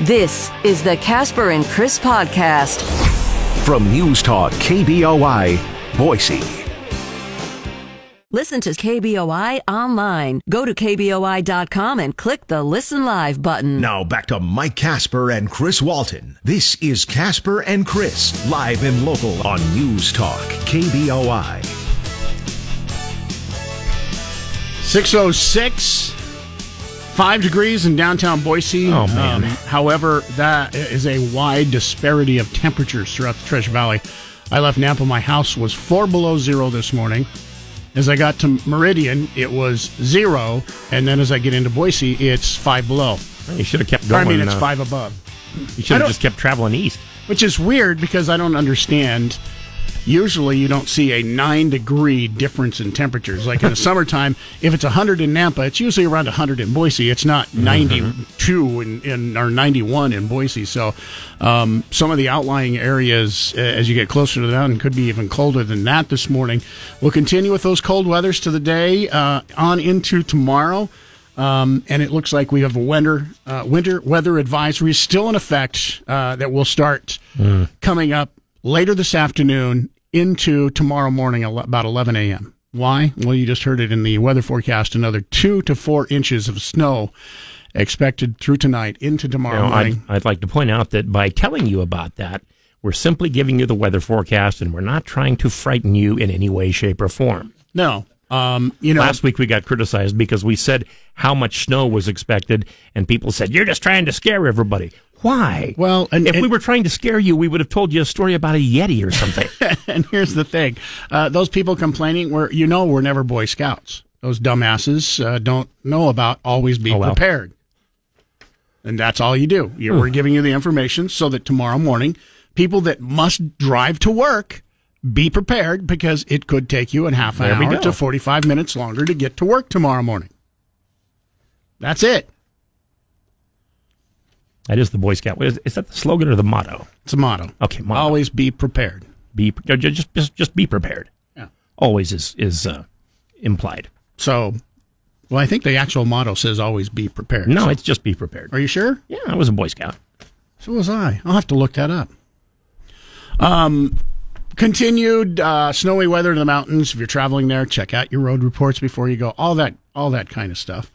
This is the Casper and Chris podcast. From News Talk KBOI, Boise. Listen to KBOI online. Go to KBOI.com and click the Listen Live button. Now back to Mike Casper and Chris Walton. This is Casper and Chris, live and local on News Talk KBOI. 606, five degrees in downtown Boise. Oh, man. however, that is a wide disparity of temperatures throughout the Treasure Valley. I left Nampa. My house was four below zero this morning. As I got to Meridian, it was zero. And then as I get into Boise, it's five below. You should have kept going. I mean, it's uh, five above. You should have just kept traveling east. Which is weird because I don't understand. Usually, you don't see a nine degree difference in temperatures. Like in the summertime, if it's 100 in Nampa, it's usually around 100 in Boise. It's not 92 in, in or 91 in Boise. So, um, some of the outlying areas, uh, as you get closer to the mountain, could be even colder than that this morning. We'll continue with those cold weathers to the day uh, on into tomorrow. Um, and it looks like we have a winter uh, winter weather advisory still in effect uh, that will start coming up later this afternoon into tomorrow morning about 11 a.m. Why? Well, you just heard it in the weather forecast. Another two to four inches of snow expected through tonight into tomorrow Now, morning. I'd, I'd like to point out that by telling you about that, we're simply giving you the weather forecast and we're not trying to frighten you in any way, shape, or form. no, um, you know, Last week we got criticized because we said how much snow was expected, and people said, You're just trying to scare everybody. Why? Well, and- if we were trying to scare you, we would have told you a story about a Yeti or something. and here's the thing: uh, those people complaining, were you know, we're never Boy Scouts. Those dumbasses uh, don't know about always be Oh, well. prepared, and that's all you do. You're, We're giving you the information so that tomorrow morning, people that must drive to work be prepared because it could take you a half an There hour to 45 minutes longer to get to work tomorrow morning. That's it. That is the Boy Scout. Is, is that the slogan or the motto? It's a motto. Okay, motto. Always be prepared. Be ju- ju- just just just be prepared. Yeah. Always is is uh, implied. So, well, I think the actual motto says always be prepared. No, So- it's just be prepared. are you sure? Yeah, I was a Boy Scout. So was I. I'll have to look that up. Um, continued uh, snowy weather in the mountains. If you're traveling there, check out your road reports before you go. All that, all that kind of stuff.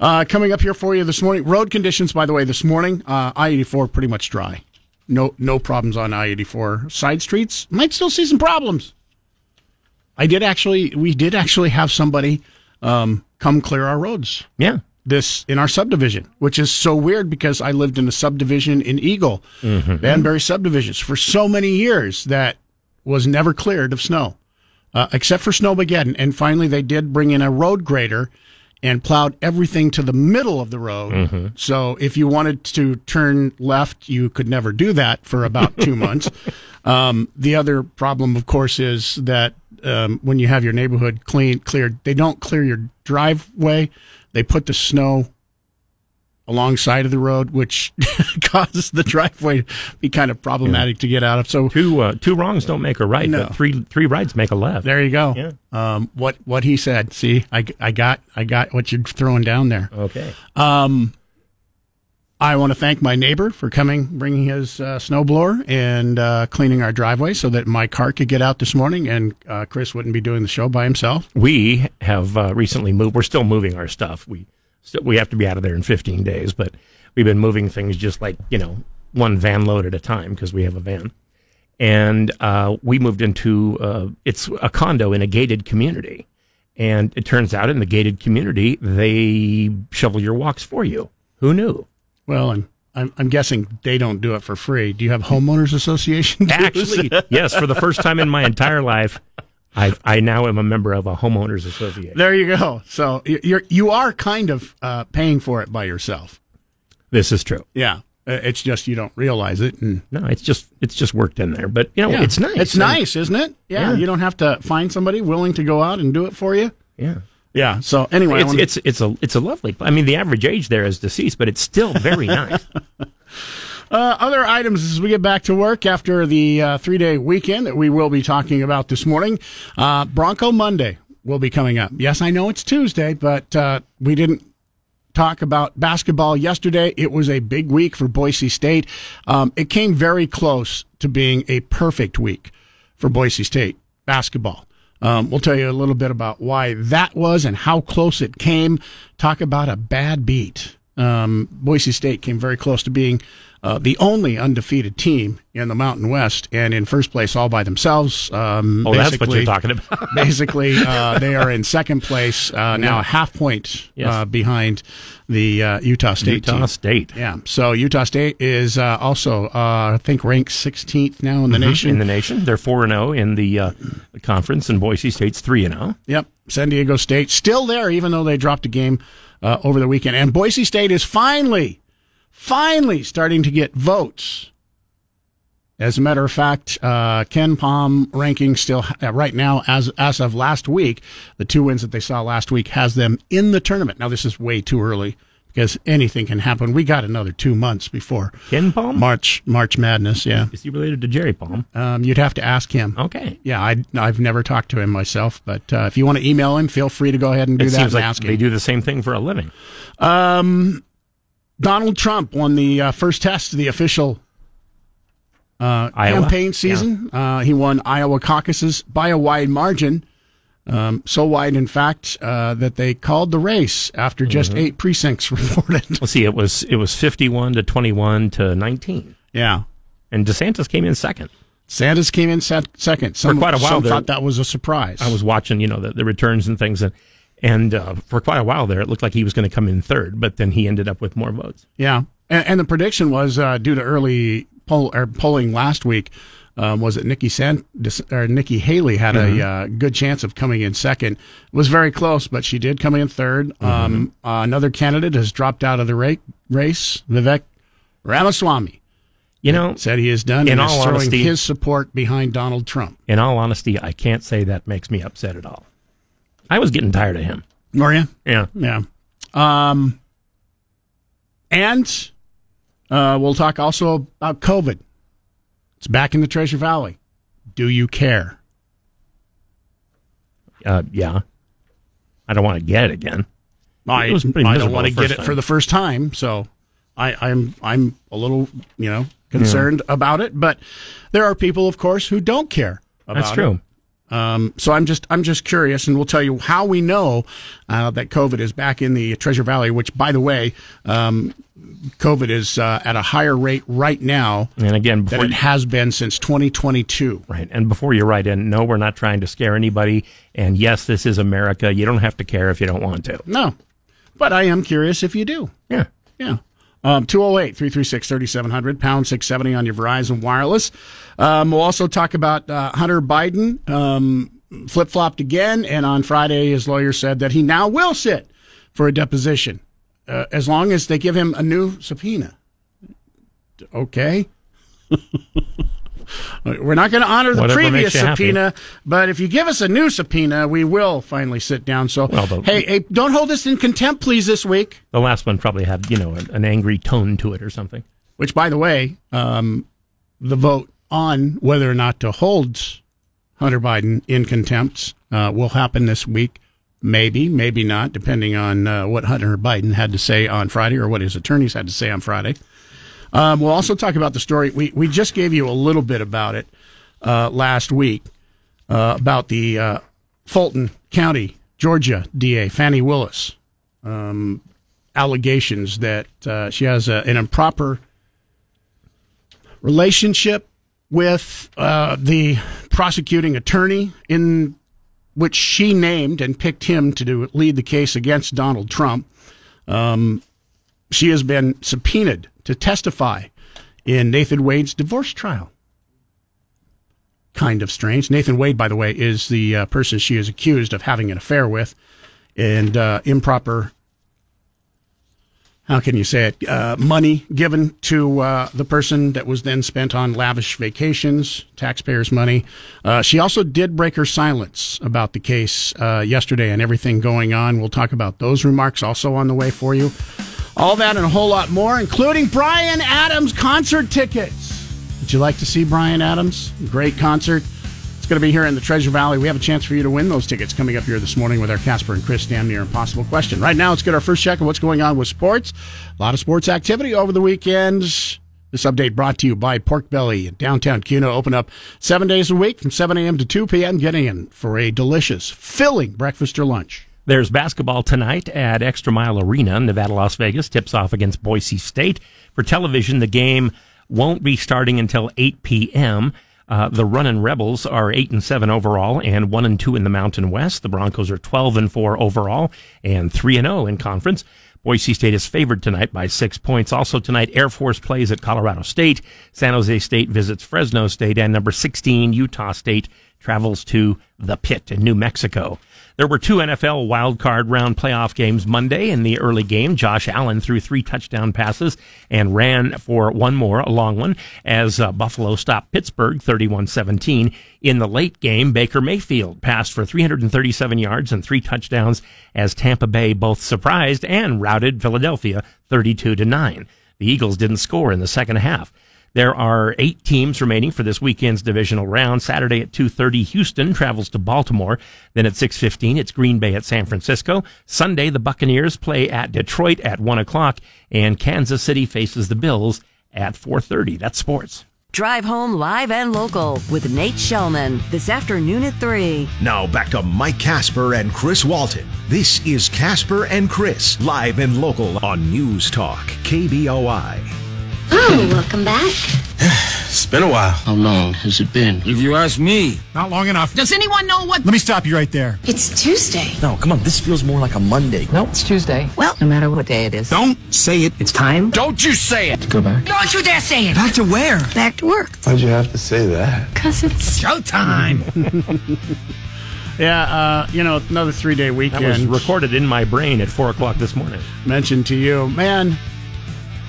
Uh, coming up here for you this morning. Road conditions, by the way, this morning. Uh, I-84 pretty much dry. No, no problems on I-84 side streets. Might still see some problems. I did actually. We did actually have somebody um, come clear our roads Yeah. this in our subdivision, which is so weird because I lived in a subdivision in Eagle, Banbury subdivisions for so many years that was never cleared of snow, uh, except for Snowmageddon. And finally, they did bring in a road grader and plowed everything to the middle of the road. So if you wanted to turn left, you could never do that for about two months. Um, the other problem, of course, is that um, when you have your neighborhood clean cleared, they don't clear your driveway. They put the snow alongside of the road, which causes the driveway to be kind of problematic to get out of. So Two uh, two wrongs don't make a right, No. but three three rights make a left. there you go. Yeah. Um, what what he said. See, I, I got I got what you're throwing down there. Okay. Um, I want to thank my neighbor for coming, bringing his uh, snowblower and uh, cleaning our driveway so that my car could get out this morning, and uh, Chris wouldn't be doing the show by himself. We have uh, recently moved. We're still moving our stuff. We still, we have to be out of there in 15 days, but we've been moving things just like you know one van load at a time because we have a van. And uh, we moved into uh, it's a condo in a gated community, and it turns out in the gated community they shovel your walks for you. Who knew? Well, and I'm, I'm guessing they don't do it for free. Do you have homeowners association? dues? Actually, yes, for the first time in my entire life, I I now am a member of a homeowners association. there you go. So you're you are kind of uh, paying for it by yourself. This is true. Yeah, Uh, it's just you don't realize it. And No, it's just it's just worked in there, but you know yeah. it's nice. It's And- nice, isn't it? Yeah, Yeah. you don't have to find somebody willing to go out and do it for you. Yeah, Yeah. So anyway, it's wanna- it's it's a it's a lovely. I mean, the average age there is deceased, but it's still very nice. Uh, other items as we get back to work after the uh, three day weekend that we will be talking about this morning. Uh, Bronco Monday will be coming up. Yes, I know it's Tuesday, but uh, we didn't talk about basketball yesterday. It was a big week for Boise State. Um, it came very close to being a perfect week for Boise State basketball. Um, we'll tell you a little bit about why that was and how close it came. Talk about a bad beat. Um, Boise State came very close to being uh, the only undefeated team in the Mountain West and in first place all by themselves. Um, Oh, that's what basically- you're talking about. basically, uh, they are in second place uh, now, a half point Yes. uh, behind the uh, Utah State Utah team. State. Yeah, so Utah State is uh, also, uh, I think, ranked 16th now in the nation. Mm-hmm. In the nation, they're four and zero in the uh, conference, and Boise State's three and oh. zero. Yep. San Diego State still there, even though they dropped a game uh, over the weekend. And Boise State is finally, finally starting to get votes. As a matter of fact, uh, KenPom ranking still uh, right now, as as of last week, the two wins that they saw last week has them in the tournament. Now this is way too early because anything can happen. We got another two months before KenPom. March March Madness. Yeah, Is he related to Jerry Palm? um, you'd have to ask him. Okay. Yeah, I, I've never talked to him myself, but uh, if you want to email him, feel free to go ahead and do It that seems and like ask they him. do the same thing for a living. Donald Trump won the uh, first test of the official uh, Iowa? campaign season. Uh, he won Iowa caucuses by a wide margin. Um, so wide, in fact, uh, that they called the race after just Mm-hmm. eight precincts reported. Let's see. It was it was fifty one to twenty one to nineteen, yeah. and DeSantis came in second. Sanders came in set, second. Some, quite a while there- thought that was a surprise. I was watching, you know, the, the returns and things, and and uh, for quite a while there, it looked like he was going to come in third, but then he ended up with more votes. Yeah, and, and the prediction was uh, due to early poll or polling last week. Um, was it Nikki San or Nikki Haley had a uh, good chance of coming in second? It was very close, but she did come in 3rd Um, uh, another candidate has dropped out of the ra- race. Vivek Ramaswamy You know, said he is done In all throwing honesty- his support behind Donald Trump. in all honesty, I can't say that makes me upset at all. I was getting tired of him. Are you? Yeah. Yeah. Um, and uh, we'll talk also about COVID. It's back in the Treasure Valley. Do you care? Uh, yeah. I don't want to get it again. I, It I don't want to get it for the first time, so I, I'm I'm a little you know concerned about it. But there are people, of course, who don't care. About That's it. Um, so I'm just I'm just curious, and we'll tell you how we know uh, that COVID is back in the Treasure Valley. Which, by the way, um, COVID is uh, at a higher rate right now And again, than it has been since 2022. right, and before you write in, no, we're not trying to scare anybody. And yes, this is America. You don't have to care if you don't want to. No, but I am curious if you do. Yeah. Yeah. Um, 208 336 3700, pound 670 on your Verizon Wireless. Um, we'll also talk about uh, Hunter Biden um, flip flopped again, and on Friday, his lawyer said that he now will sit for a deposition uh, as long as they give him a new subpoena. Okay. We're not going to honor the Whatever previous subpoena, but if you give us a new subpoena, we will finally sit down. So, Well, the- hey, hey, don't hold us in contempt, please, this week. The last one probably had, you know, an, an angry tone to it or something. which, by the way, um, the vote on whether or not to hold Hunter Biden in contempt uh, will happen this week. Maybe, maybe not, depending on uh, what Hunter Biden had to say on Friday or what his attorneys had to say on Friday. Um, we'll also talk about the story. We, we just gave you a little bit about it uh, last week uh, about the uh, Fulton County, Georgia DA, Fani Willis, um, allegations that uh, she has a, an improper relationship with uh, the prosecuting attorney in which she named and picked him to do, lead the case against Donald Trump. Um, she has been subpoenaed to testify in Nathan Wade's divorce trial. Kind of strange. Nathan Wade, by the way, is the uh, person she is accused of having an affair with and uh, improper how can you say it? Uh, money given to uh, the person that was then spent on lavish vacations, taxpayers' money. Uh, she also did break her silence about the case uh, yesterday and everything going on. We'll talk about those remarks also on the way for you. All that and a whole lot more, including Bryan Adams concert tickets. Would you like to see Bryan Adams? Great concert. It's going to be here in the Treasure Valley. We have a chance for you to win those tickets coming up here this morning with our Casper and Chris damn near impossible question. Right now, let's get our first check of what's going on with sports. A lot of sports activity over the weekends. This update brought to you by Pork Belly in downtown Kuna. Open up seven days a week from 7 a.m. to 2 p.m. Getting in for a delicious, filling breakfast or lunch. There's basketball tonight at Extra Mile Arena. Nevada, Las Vegas tips off against Boise State. For television, the game won't be starting until 8 p.m. Uh, the Runnin' Rebels are eight and seven overall, and one and two in the Mountain West. The Broncos are twelve and four overall, and three and zero in conference. Boise State is favored tonight by six points. Also tonight, Air Force plays at Colorado State. San Jose State visits Fresno State, and number sixteen Utah State travels to the Pit in New Mexico. There were two NFL wildcard round playoff games Monday. In the early game, Josh Allen threw three touchdown passes and ran for one more, a long one, as uh, Buffalo stopped Pittsburgh 31-17. In the late game, Baker Mayfield passed for 337 yards and three touchdowns as Tampa Bay both surprised and routed Philadelphia 32 to 9. The Eagles didn't score in the second half. There are eight teams remaining for this weekend's divisional round. Saturday at 2.30, Houston travels to Baltimore. Then at 6.15, it's Green Bay at San Francisco. Sunday, the Buccaneers play at Detroit at 1 o'clock, and Kansas City faces the Bills at 4.30. That's sports. Drive home live and local with Nate Shellman this afternoon at 3. Now back to Mike Casper and Chris Walton. This is Casper and Chris, live and local on News Talk, KBOI. Oh, welcome back. It's been a while. How long has it been? If you ask me. Not long enough. Does anyone know what? Let me stop you right there. It's Tuesday. No, come on. This feels more like a Monday. No, it's Tuesday. Well, no matter what day it is. Don't say it. It's time. Don't you say it. Go back. Don't you dare say it. Back to where? Back to work. Why'd you have to say that? Because it's Showtime. Yeah, uh, you know, another three day weekend. That weekend. was recorded in my brain at 4 o'clock this morning. mentioned to you, man, you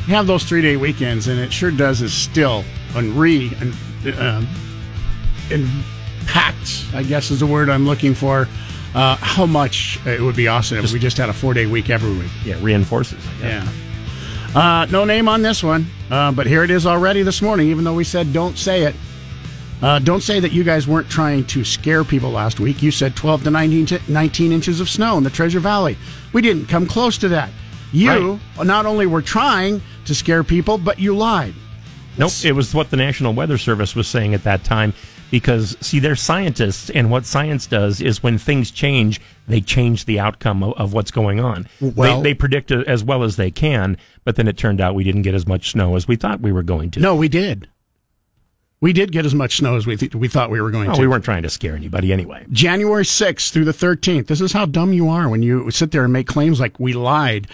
have those three day weekends, and it sure does is still re and um, impact. I guess is the word I'm looking for. Uh, how much it would be awesome if we just had a four day week every week. Yeah, reinforces. Yeah. Uh, no name on this one, uh, but here it is already this morning. Even though we said don't say it, uh, don't say that you guys weren't trying to scare people last week. You said 12 to 19, t- 19 inches of snow in the Treasure Valley. We didn't come close to that. You not only were trying to scare people, but you lied. Nope, it was what the National Weather Service was saying at that time. Because, see, they're scientists, and what science does is when things change, they change the outcome of, of what's going on. Well- they, they predict as well as they can, but then it turned out we didn't get as much snow as we thought we were going to. No, we did. We did get as much snow as we th- we thought we were going Oh, to. we weren't trying to scare anybody anyway. January 6th through the 13th. This is how dumb you are when you sit there and make claims like we lied.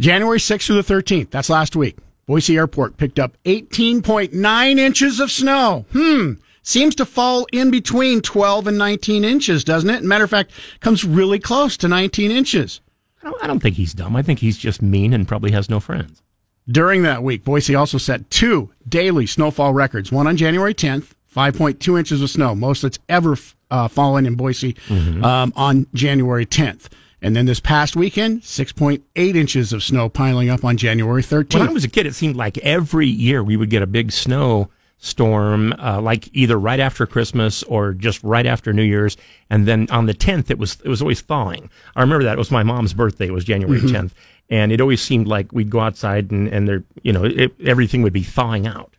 January 6th through the 13th. That's last week. Boise Airport picked up 18.9 inches of snow. Hmm. Seems to fall in between 12 and 19 inches, doesn't it? Matter of fact, comes really close to 19 inches. I don't, I don't think he's dumb. I think he's just mean and probably has no friends. During that week, Boise also set two daily snowfall records. One on January 10th, 5.2 inches of snow, most that's ever uh, fallen in Boise um, on January 10th. And then this past weekend, 6.8 inches of snow piling up on January 13th. When I was a kid, it seemed like every year we would get a big snow storm, uh, like either right after Christmas or just right after New Year's, and then on the tenth, it was it was always thawing. I remember that it was my mom's birthday. It was January 10th, and it always seemed like we'd go outside and and there, you know, it, everything would be thawing out.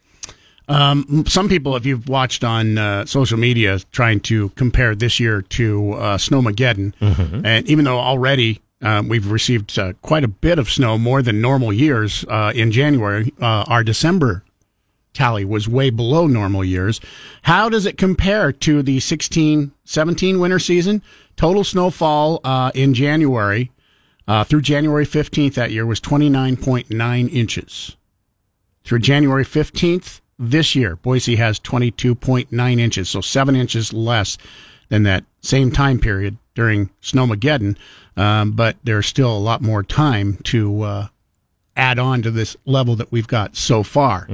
Um, some people, if you've watched on uh, social media, trying to compare this year to uh, Snowmageddon, and even though already um, we've received uh, quite a bit of snow, more than normal years uh, in January, uh, our December tally was way below normal years. How does it compare to the 16 17 winter season? Total snowfall uh, in January uh, through January 15th that year was 29.9 inches. Through January 15th this year, Boise has 22.9 inches, so seven inches less than that same time period during Snowmageddon. Um, but there's still a lot more time to uh, add on to this level that we've got so far.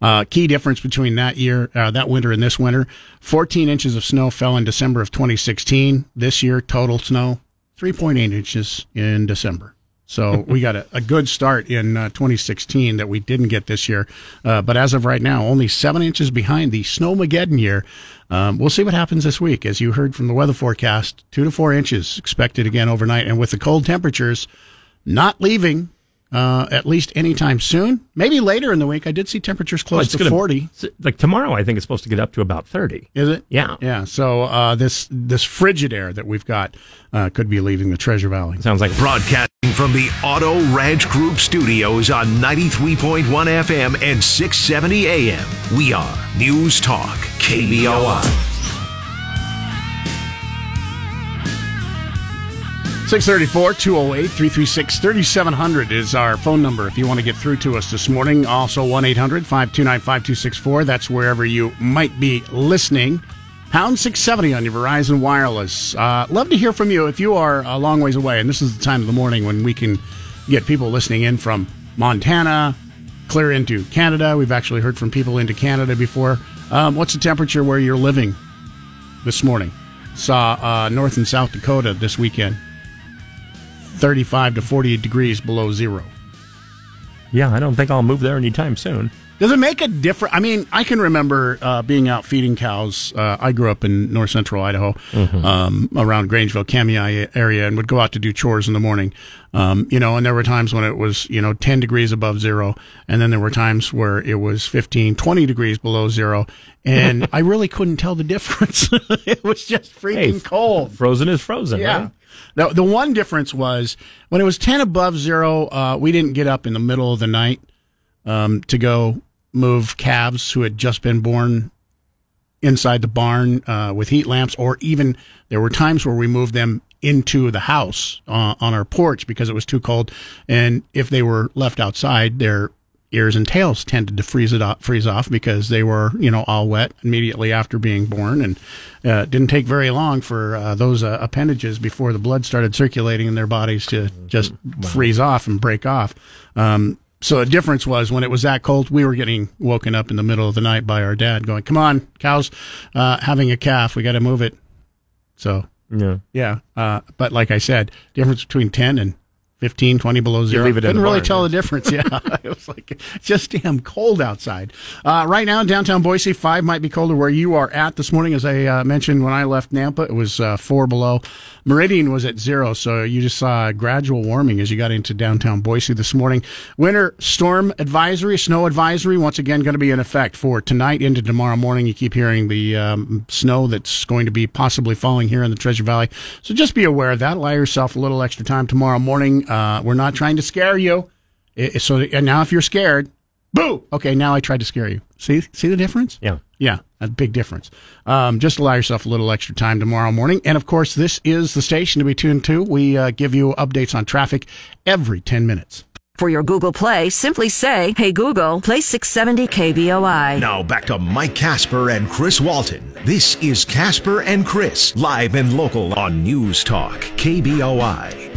Uh, key difference between that year, uh, that winter and this winter 14 inches of snow fell in December of 2016. This year, total snow 3.8 inches in December. So we got a, a good start in uh, 2016 that we didn't get this year. Uh, but as of right now, only seven inches behind the Snowmageddon year. Um, we'll see what happens this week. As you heard from the weather forecast, two to four inches expected again overnight. And with the cold temperatures not leaving uh, at least anytime soon, maybe later in the week, I did see temperatures close it's to gonna- 40. Like tomorrow, I think it's supposed to get up to about 30. Is it? Yeah. Yeah. So uh, this this frigid air that we've got uh, could be leaving the Treasure Valley. Sounds like Broadcasting from the Auto Ranch Group studios on 93.1 FM and 670 AM. We are News Talk, KBOI. 634 208 336 3700 is our phone number if you want to get through to us this morning. Also 1 800 529 5264. That's wherever you might be listening. Pound 670 on your Verizon Wireless. Uh, love to hear from you if you are a long ways away. And this is the time of the morning when we can get people listening in from Montana, clear into Canada. We've actually heard from people into Canada before. Um, what's the temperature where you're living this morning? Saw uh, North and South Dakota this weekend. 35 to 40 degrees below zero. Yeah, I don't think I'll move there anytime soon. Does it make a difference? I mean, I can remember uh, being out feeding cows. Uh, I grew up in north central Idaho, um, around Grangeville, Kamiah area, and would go out to do chores in the morning. Um, you know, and there were times when it was, you know, 10 degrees above zero. And then there were times where it was 15, 20 degrees below zero. And I really couldn't tell the difference. it was just freaking Hey, cold. Frozen is frozen, Yeah. right? The, the one difference was when it was 10 above zero, uh, we didn't get up in the middle of the night um, to go move calves who had just been born inside the barn uh, with heat lamps, or even there were times where we moved them into the house uh, on our porch because it was too cold. And if they were left outside, their ears and tails tended to freeze it off, freeze off because they were, you know, all wet immediately after being born. And uh, didn't take very long for uh, those uh, appendages before the blood started circulating in their bodies to just freeze off and break off. Um, so the difference was when it was that cold, we were getting woken up in the middle of the night by our dad going, "Come on, cows, uh, having a calf. We got to move it." So Yeah. yeah, uh, but like I said, difference between ten and 15, 20 below zero. it Couldn't really barn, tell yeah. the difference. Yeah, it was like just damn cold outside. Uh, right now, in downtown Boise, five might be colder where you are at this morning. As I uh, mentioned when I left Nampa, it was uh, four below. Meridian was at zero, so you just saw a gradual warming as you got into downtown Boise this morning. Winter storm advisory, snow advisory, once again going to be in effect for tonight into tomorrow morning. You keep hearing the um, snow that's going to be possibly falling here in the Treasure Valley, so just be aware of that. Allow yourself a little extra time tomorrow morning. Uh, we're not trying to scare you, I- so and now if you're scared, boo. Okay, now I tried to scare you. See, see the difference? Yeah. Yeah, a big difference. Um, just allow yourself a little extra time tomorrow morning. And of course, this is the station to be tuned to. We uh, give you updates on traffic every 10 minutes. For your Google Play, simply say, Hey Google, play 670 KBOI. Now back to Mike Casper and Chris Walton. This is Casper and Chris, live and local on News Talk, KBOI.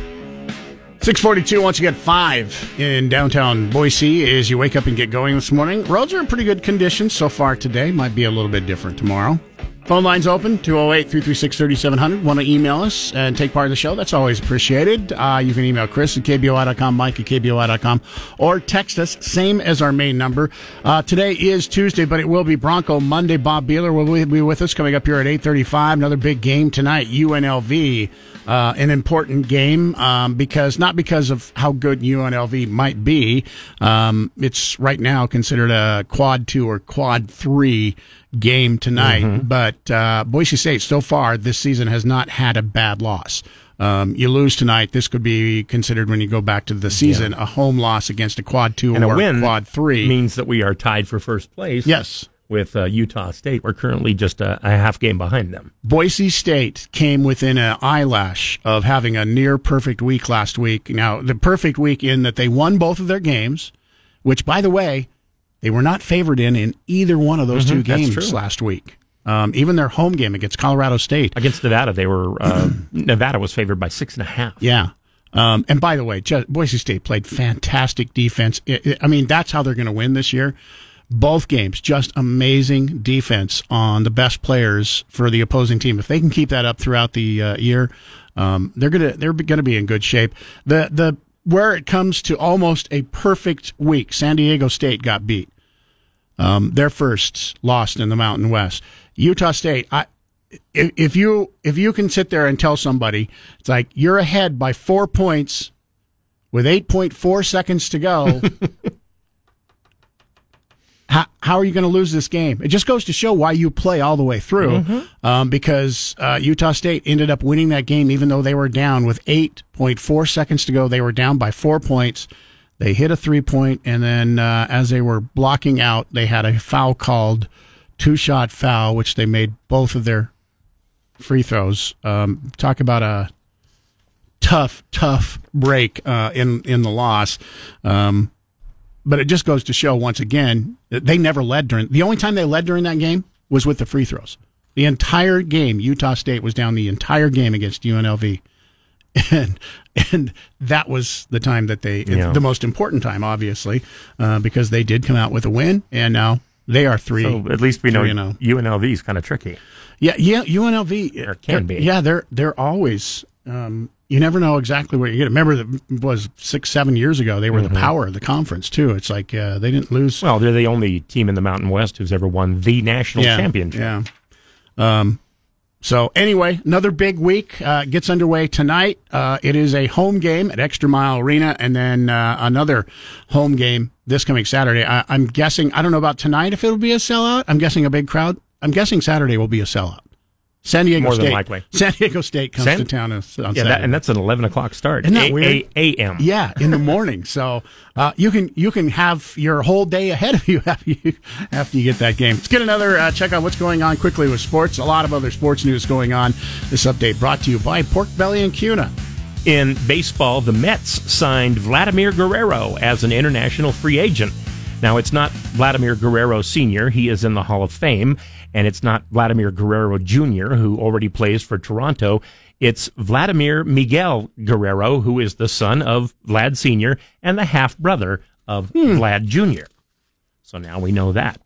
642, once again, 5 in downtown Boise as you wake up and get going this morning. Roads are in pretty good condition so far today. Might be a little bit different tomorrow. Phone lines open, 208 336 3700. Want to email us and take part in the show? That's always appreciated. Uh, you can email Chris at KBOI.com, Mike at KBOI.com, or text us, same as our main number. Uh, today is Tuesday, but it will be Bronco Monday. Bob Beeler will be with us coming up here at 835. Another big game tonight, UNLV. Uh, an important game um, because not because of how good UNLV might be. Um, it's right now considered a quad two or quad three game tonight. But uh, Boise State so far this season has not had a bad loss. Um, you lose tonight. This could be considered when you go back to the season a home loss against a quad two And or a win quad three. means that we are tied for first place. Yes. With uh, Utah State. We're currently just a, a half game behind them. Boise State came within an eyelash of having a near perfect week last week. Now, the perfect week in that they won both of their games, which, by the way, they were not favored in in either one of those two Mhm, that's games last week. Um, even their home game against Colorado State. Against Nevada, they were uh, Nevada was favored by six and a half. Yeah. Um, and by the way, just, Boise State played fantastic defense. I mean, that's how they're going to win this year. Both games, just amazing defense on the best players for the opposing team. If they can keep that up throughout the uh, year, um, they're gonna they're gonna be in good shape. The the where it comes to almost a perfect week, San Diego State got beat. Um, their first lost in the Mountain West. Utah State, I, if, you if you can sit there and tell somebody it's like you're ahead by four points with 8.4 seconds to go how, how are you going to lose this game? It just goes to show why you play all the way through. Um, because uh, Utah State ended up winning that game, even though they were down with 8.4 seconds to go. They were down by four points. They hit a three point, and then uh, as they were blocking out, they had a foul called, two shot foul, which they made both of their free throws. Um, talk about a tough, tough break uh, in in the loss. Um, but it just goes to show once again they never led during the only time they led during that game was with the free throws. The entire game, Utah State was down the entire game against UNLV. And and that was the time that they Yeah. the most important time, obviously, uh, because they did come out with a win, and now they are three. So at least we know and oh. UNLV is kind of tricky. Yeah, yeah, UNLV Or can be. Yeah, they're they're always. Um, you never know exactly what you get. Remember that was six, seven years ago. They were Mm-hmm. the power of the conference too. It's like uh, they didn't lose. Well, they're the only team in the Mountain West who's ever won the national yeah, championship. Yeah. Um. So anyway, another big week uh, gets underway tonight. Uh, it is a home game at Extra Mile Arena, and then uh, another home game this coming Saturday. I, I'm guessing. I don't know about tonight if it'll be a sellout. I'm guessing a big crowd. I'm guessing Saturday will be a sellout. San Diego More State. than likely. San Diego State comes San- to town on, on Yeah, Saturday. that, and that's an eleven o'clock start. Isn't that A- weird? A.M. Yeah, in the morning. So uh, you can you can have your whole day ahead of you after you, after you get that game. Let's get another uh, check on what's going on quickly with sports. A lot of other sports news going on. This update brought to you by Pork Belly and Kuna. In baseball, the Mets signed Vladimir Guerrero as an international free agent. Now, it's not Vladimir Guerrero Sr., he is in the Hall of Fame, and it's not Vladimir Guerrero Jr., who already plays for Toronto. It's Vladimir Miguel Guerrero, who is the son of Vlad Sr. and the half brother of hmm. Vlad Jr. So now we know that.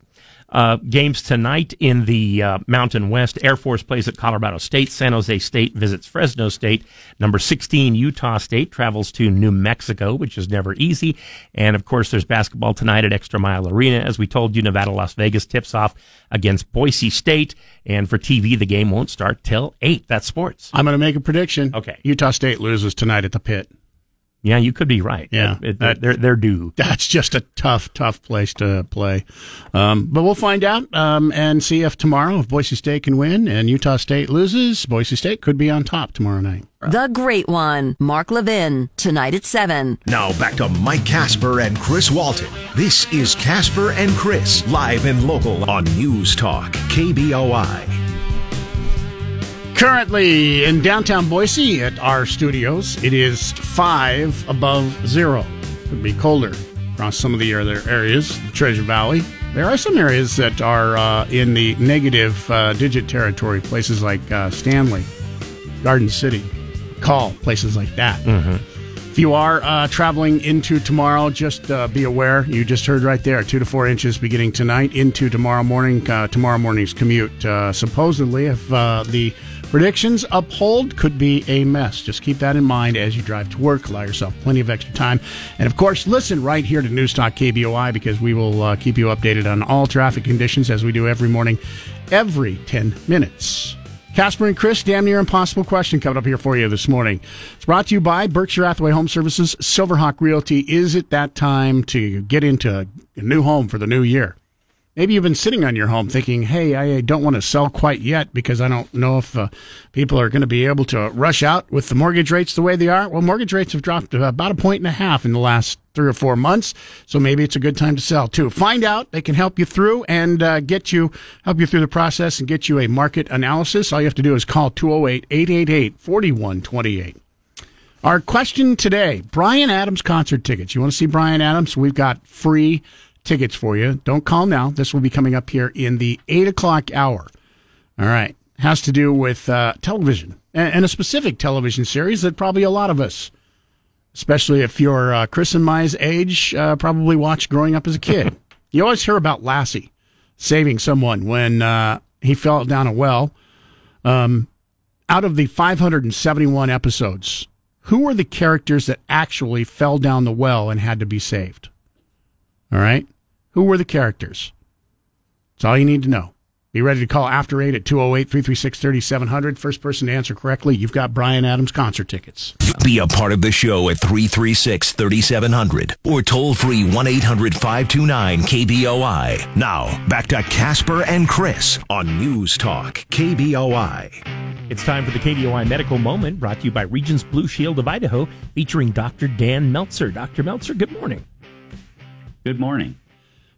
Uh, games tonight in the uh, Mountain West. Air Force plays at Colorado State. San Jose State visits Fresno State. Number 16, Utah State travels to New Mexico, which is never easy. And of course, there's basketball tonight at Extra Mile Arena. As we told you, Nevada Las Vegas tips off against Boise State. And for TV, the game won't start till 8. That's sports. I'm going to make a prediction. Okay. Utah State loses tonight at the pit. Yeah, you could be right. Yeah. It- it- they're, they're due. That's just a tough, tough place to play. Um, but we'll find out um, and see if tomorrow, if Boise State can win and Utah State loses, Boise State could be on top tomorrow night. The Great One, Mark Levin, tonight at 7. Now back to Mike Casper and Chris Walton. This is Casper and Chris, live and local on News Talk, KBOI. Currently in downtown Boise at our studios, it is five above zero. Could be colder across some of the other areas, the Treasure Valley. There are some areas that are uh, in the negative uh, digit territory, places like uh, Stanley, Garden City, Call, places like that. If you are uh, traveling into tomorrow, just uh, be aware. You just heard right there, two to four inches beginning tonight into tomorrow morning. Uh, tomorrow morning's commute, uh, supposedly, if uh, the predictions uphold, could be a mess. Just keep that in mind as you drive to work. Allow yourself plenty of extra time, and of course, listen right here to News Talk KBOI because we will uh, keep you updated on all traffic conditions as we do every morning, every ten minutes. Casper and Chris, damn near impossible question coming up here for you this morning. It's brought to you by Berkshire Hathaway Home Services, Silverhawk Realty. Is it that time to get into a new home for the new year? Maybe you've been sitting on your home thinking, hey, I don't want to sell quite yet because I don't know if uh, people are going to be able to rush out with the mortgage rates the way they are. Well, mortgage rates have dropped about a point and a half in the last three or four months. So maybe it's a good time to sell too. Find out. They can help you through and uh, get you, help you through the process and get you a market analysis. All you have to do is call 208 888 4128. Our question today Bryan Adams concert tickets. You want to see Bryan Adams? We've got free tickets for you. Don't call now. This will be coming up here in the 8 o'clock hour. All right. Has to do with uh, television and, and a specific television series that probably a lot of us, especially if you're uh, Chris and Mai's age, uh, probably watched growing up as a kid. you always hear about Lassie saving someone when uh, he fell down a well. Um, out of the 571 episodes, Who were the characters that actually fell down the well and had to be saved? All right? Who were the characters? That's all you need to know. Be ready to call after 8 at 208 336 3700. First person to answer correctly, you've got Bryan Adams concert tickets. Be a part of the show at 336 3700 or toll free 1 800 529 KBOI. Now, back to Casper and Chris on News Talk KBOI. It's time for the KBOI Medical Moment brought to you by Regence Blue Shield of Idaho featuring Dr. Dan Meltzer. Dr. Meltzer, good morning. Good morning.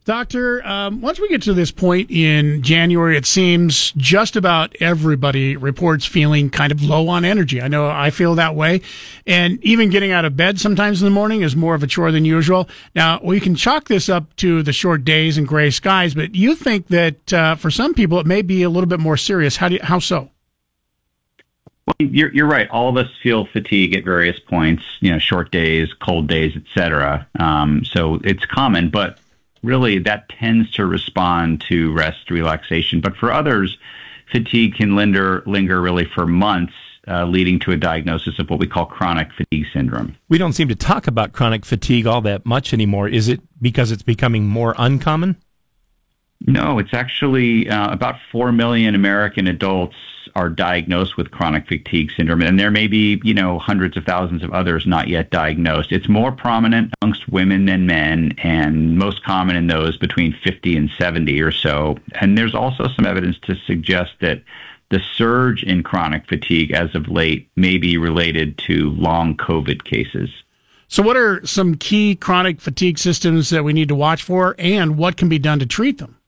Doctor, um, once we get to this point in January, it seems just about everybody reports feeling kind of low on energy. I know I feel that way. And even getting out of bed sometimes in the morning is more of a chore than usual. Now, we can chalk this up to the short days and gray skies, but you think that uh, for some people it may be a little bit more serious. How, do you, how so? You're, you're right. All of us feel fatigue at various points, you know, short days, cold days, et cetera. Um, so it's common, but really that tends to respond to rest, relaxation. But for others, fatigue can linger, linger really for months, uh, leading to a diagnosis of what we call chronic fatigue syndrome. We don't seem to talk about chronic fatigue all that much anymore. Is it because it's becoming more uncommon? No, it's actually uh, about 4 million American adults are diagnosed with chronic fatigue syndrome, and there may be, you know, hundreds of thousands of others not yet diagnosed. It's more prominent amongst women than men, and most common in those between 50 and 70 or so. And there's also some evidence to suggest that the surge in chronic fatigue as of late may be related to long COVID cases. So, what are some key chronic fatigue systems that we need to watch for, and what can be done to treat them?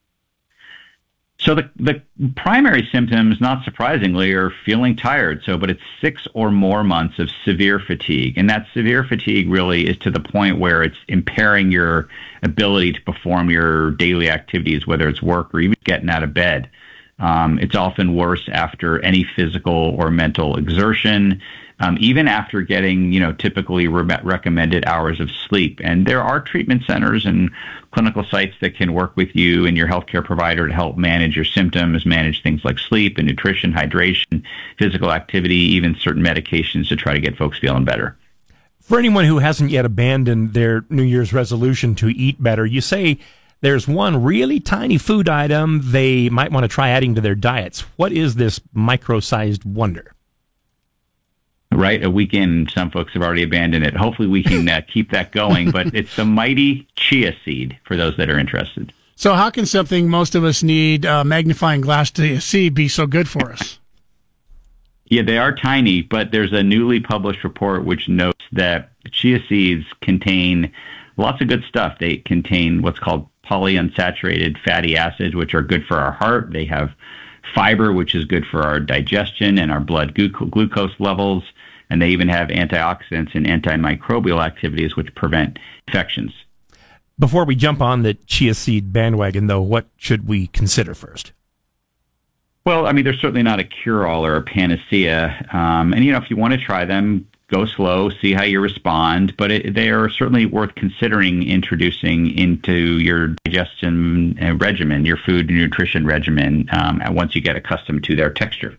So the the primary symptoms, not surprisingly, are feeling tired. So, but it's six or more months of severe fatigue, and that severe fatigue really is to the point where it's impairing your ability to perform your daily activities, whether it's work or even getting out of bed. Um, it's often worse after any physical or mental exertion, um, even after getting, you know, typically re- recommended hours of sleep. And there are treatment centers and clinical sites that can work with you and your healthcare provider to help manage your symptoms, manage things like sleep and nutrition, hydration, physical activity, even certain medications to try to get folks feeling better. For anyone who hasn't yet abandoned their New Year's resolution to eat better, you say there's one really tiny food item they might want to try adding to their diets. What is this micro sized wonder? Right, a weekend, some folks have already abandoned it. Hopefully, we can uh, keep that going. But it's the mighty chia seed for those that are interested. So, how can something most of us need uh, magnifying glass to see be so good for us? Yeah, they are tiny, but there's a newly published report which notes that chia seeds contain lots of good stuff. They contain what's called polyunsaturated fatty acids, which are good for our heart. They have fiber, which is good for our digestion and our blood glucose levels. And they even have antioxidants and antimicrobial activities, which prevent infections. Before we jump on the chia seed bandwagon, though, what should we consider first? Well, I mean, they're certainly not a cure-all or a panacea. Um, and you know, if you want to try them, go slow, see how you respond. But it, they are certainly worth considering introducing into your digestion uh, regimen, your food and nutrition regimen, um, once you get accustomed to their texture.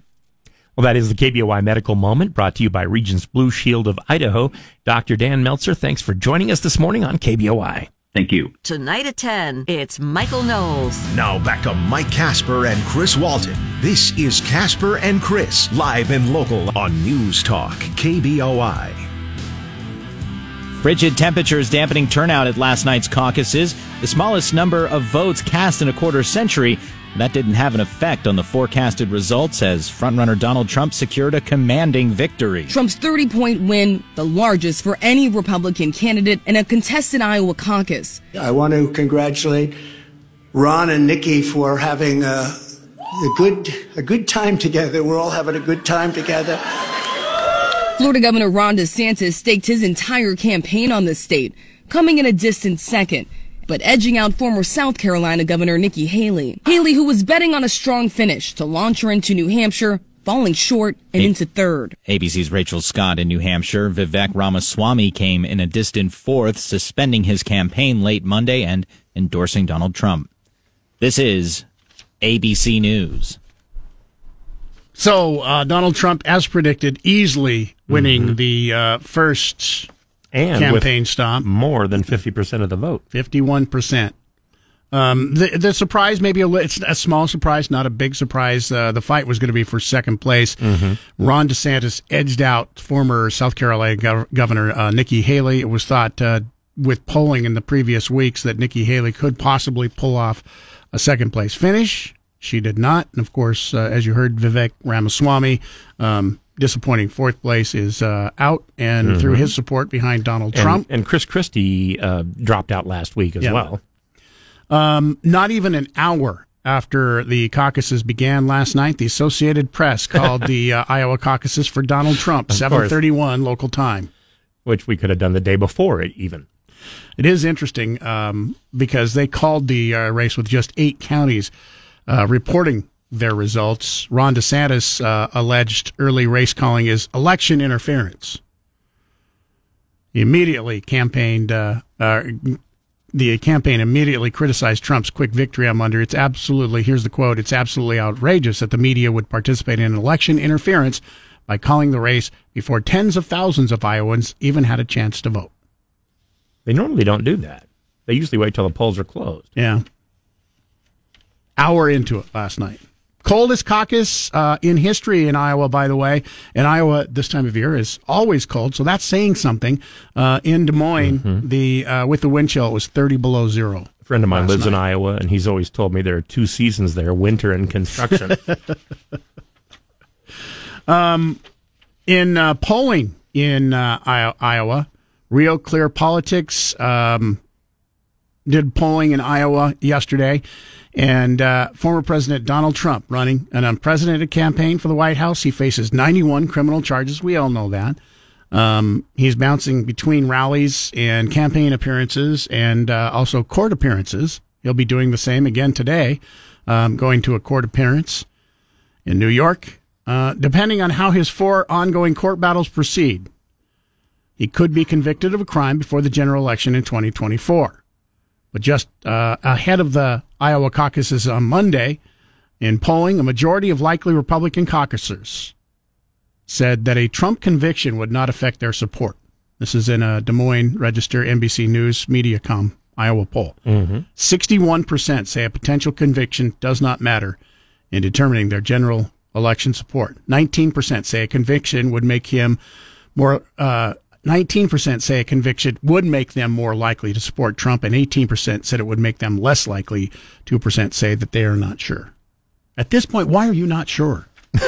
Well, that is the KBOI Medical Moment brought to you by Regence Blue Shield of Idaho. Dr. Dan Meltzer, thanks for joining us this morning on KBOI. Thank you. Tonight at 10, it's Michael Knowles. Now back to Mike Casper and Chris Walton. This is Casper and Chris, live and local on News Talk, KBOI. Frigid temperatures dampening turnout at last night's caucuses, the smallest number of votes cast in a quarter century. That didn't have an effect on the forecasted results as frontrunner Donald Trump secured a commanding victory. Trump's 30 point win, the largest for any Republican candidate in a contested Iowa caucus. I want to congratulate Ron and Nikki for having a, a good a good time together. We're all having a good time together. Florida Governor Ron DeSantis staked his entire campaign on the state, coming in a distant second but edging out former South Carolina Governor Nikki Haley. Haley, who was betting on a strong finish to launch her into New Hampshire, falling short and a- into third. ABC's Rachel Scott in New Hampshire. Vivek Ramaswamy came in a distant fourth, suspending his campaign late Monday and endorsing Donald Trump. This is ABC News. So uh, Donald Trump, as predicted, easily winning the uh, first And campaign stop, more than 50% of the vote. fifty-one percent. Um, the the surprise, maybe a, it's a small surprise, not a big surprise. Uh, the fight was going to be for second place. Ron DeSantis edged out former South Carolina gov- Governor uh, Nikki Haley. It was thought uh, with polling in the previous weeks that Nikki Haley could possibly pull off a second place finish. She did not, and of course, uh, as you heard, Vivek Ramaswamy. Um, Disappointing fourth place is uh, out, and through his support behind Donald And, Trump, and Chris Christie uh, dropped out last week as Yeah. well. Um, not even an hour after the caucuses began last night, the Associated Press called the uh, Iowa caucuses for Donald Trump, 731 local time. Which we could have done the day before it, even. It is interesting um, because they called the uh, race with just eight counties uh, reporting their results. Ron DeSantis uh, alleged early race calling is election interference. He immediately campaigned. Uh, uh, the campaign immediately criticized Trump's quick victory on Monday. It's absolutely, here's the quote, it's absolutely outrageous that the media would participate in election interference by calling the race before tens of thousands of Iowans even had a chance to vote. They normally don't do that. They usually wait till the polls are closed. Yeah. Hour into it last night. Coldest caucus uh, in history in Iowa, by the way. And Iowa this time of year is always cold, so that's saying something. Uh, in Des Moines, the uh, with the wind chill, it was 30 below zero. A friend of mine lives in. Iowa, and he's always told me there are two seasons there winter and construction. Um, in uh, polling in uh, Iowa, Real Clear Politics um, did polling in Iowa yesterday, and uh, former President Donald Trump running an unprecedented campaign for the White House. He faces 91 criminal charges. We all know that. Um, he's bouncing between rallies and campaign appearances and uh, also court appearances. He'll be doing the same again today, um, going to a court appearance in New York. Uh, depending on how his four ongoing court battles proceed, he could be convicted of a crime before the general election in 2024. But just uh, ahead of the Iowa caucuses on Monday, in polling, a majority of likely Republican caucusers said that a Trump conviction would not affect their support. This is in a Des Moines Register NBC News Mediacom Iowa poll. Mm-hmm. 61% say a potential conviction does not matter in determining their general election support. 19% say a conviction would make him more, uh, 19% say a conviction would make them more likely to support Trump, and 18% said it would make them less likely. 2% say that they are not sure. At this point, why are you not sure?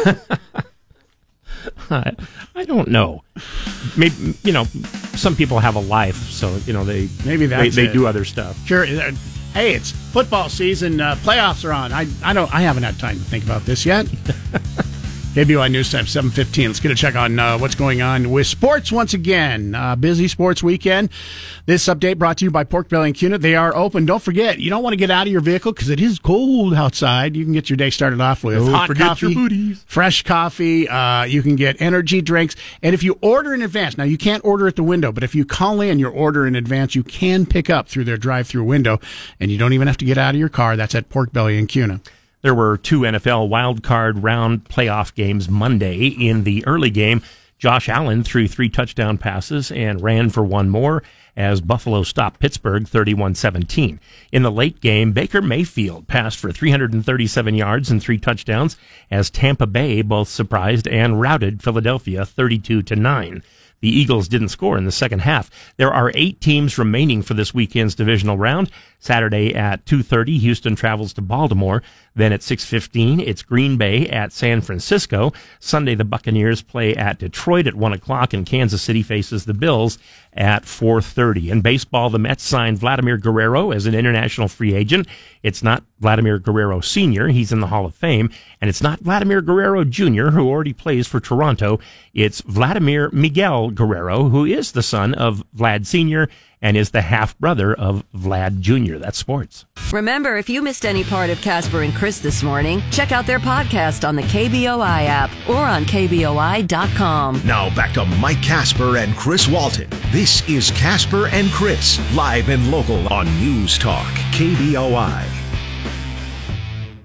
I, I don't know. Maybe you know, some people have a life, so you know they Maybe they, that's they do other stuff. Sure. uh, Hey, it's football season. Uh, playoffs are on. I I don't. I haven't had time to think about this yet. KBOI News Time, 715. Let's get a check on uh, what's going on with sports once again. Uh, busy sports weekend. This update brought to you by Pork Belly and Kuna. They are open. Don't forget, you don't want to get out of your vehicle because it is cold outside. You can get your day started off with Don't hot coffee, your fresh coffee. Uh, you can get energy drinks. And if you order in advance, now you can't order at the window, but if you call in your order in advance, you can pick up through their drive through window and you don't even have to get out of your car. That's at Pork Belly and Kuna. There were two NFL wild card round playoff games Monday. In the early game, Josh Allen threw three touchdown passes and ran for one more as Buffalo stopped Pittsburgh 31-17. In the late game, Baker Mayfield passed for 337 yards and three touchdowns as Tampa Bay both surprised and routed Philadelphia 32 9. The Eagles didn't score in the second half. There are eight teams remaining for this weekend's divisional round. Saturday at 2.30, Houston travels to Baltimore. Then at 6.15, it's Green Bay at San Francisco. Sunday, the Buccaneers play at Detroit at 1 o'clock, and Kansas City faces the Bills at 4.30. In baseball, the Mets signed Vladimir Guerrero as an international free agent. It's not Vladimir Guerrero Sr., he's in the Hall of Fame, and it's not Vladimir Guerrero Jr., who already plays for Toronto. It's Vladimir Miguel Guerrero, who is the son of Vlad Sr., and is the half brother of Vlad Jr. That's sports. Remember, if you missed any part of Casper and Chris this morning, check out their podcast on the KBOI app or on KBOI.com. Now back to Mike Casper and Chris Walton. This is Casper and Chris, live and local on News Talk, KBOI.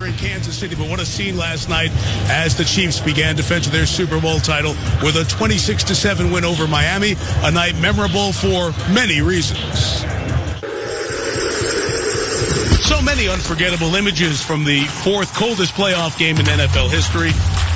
In Kansas City, but what a scene last night as the Chiefs began defense of their Super Bowl title with a 26 to 7 win over Miami, a night memorable for many reasons. So many unforgettable images from the fourth coldest playoff game in NFL history.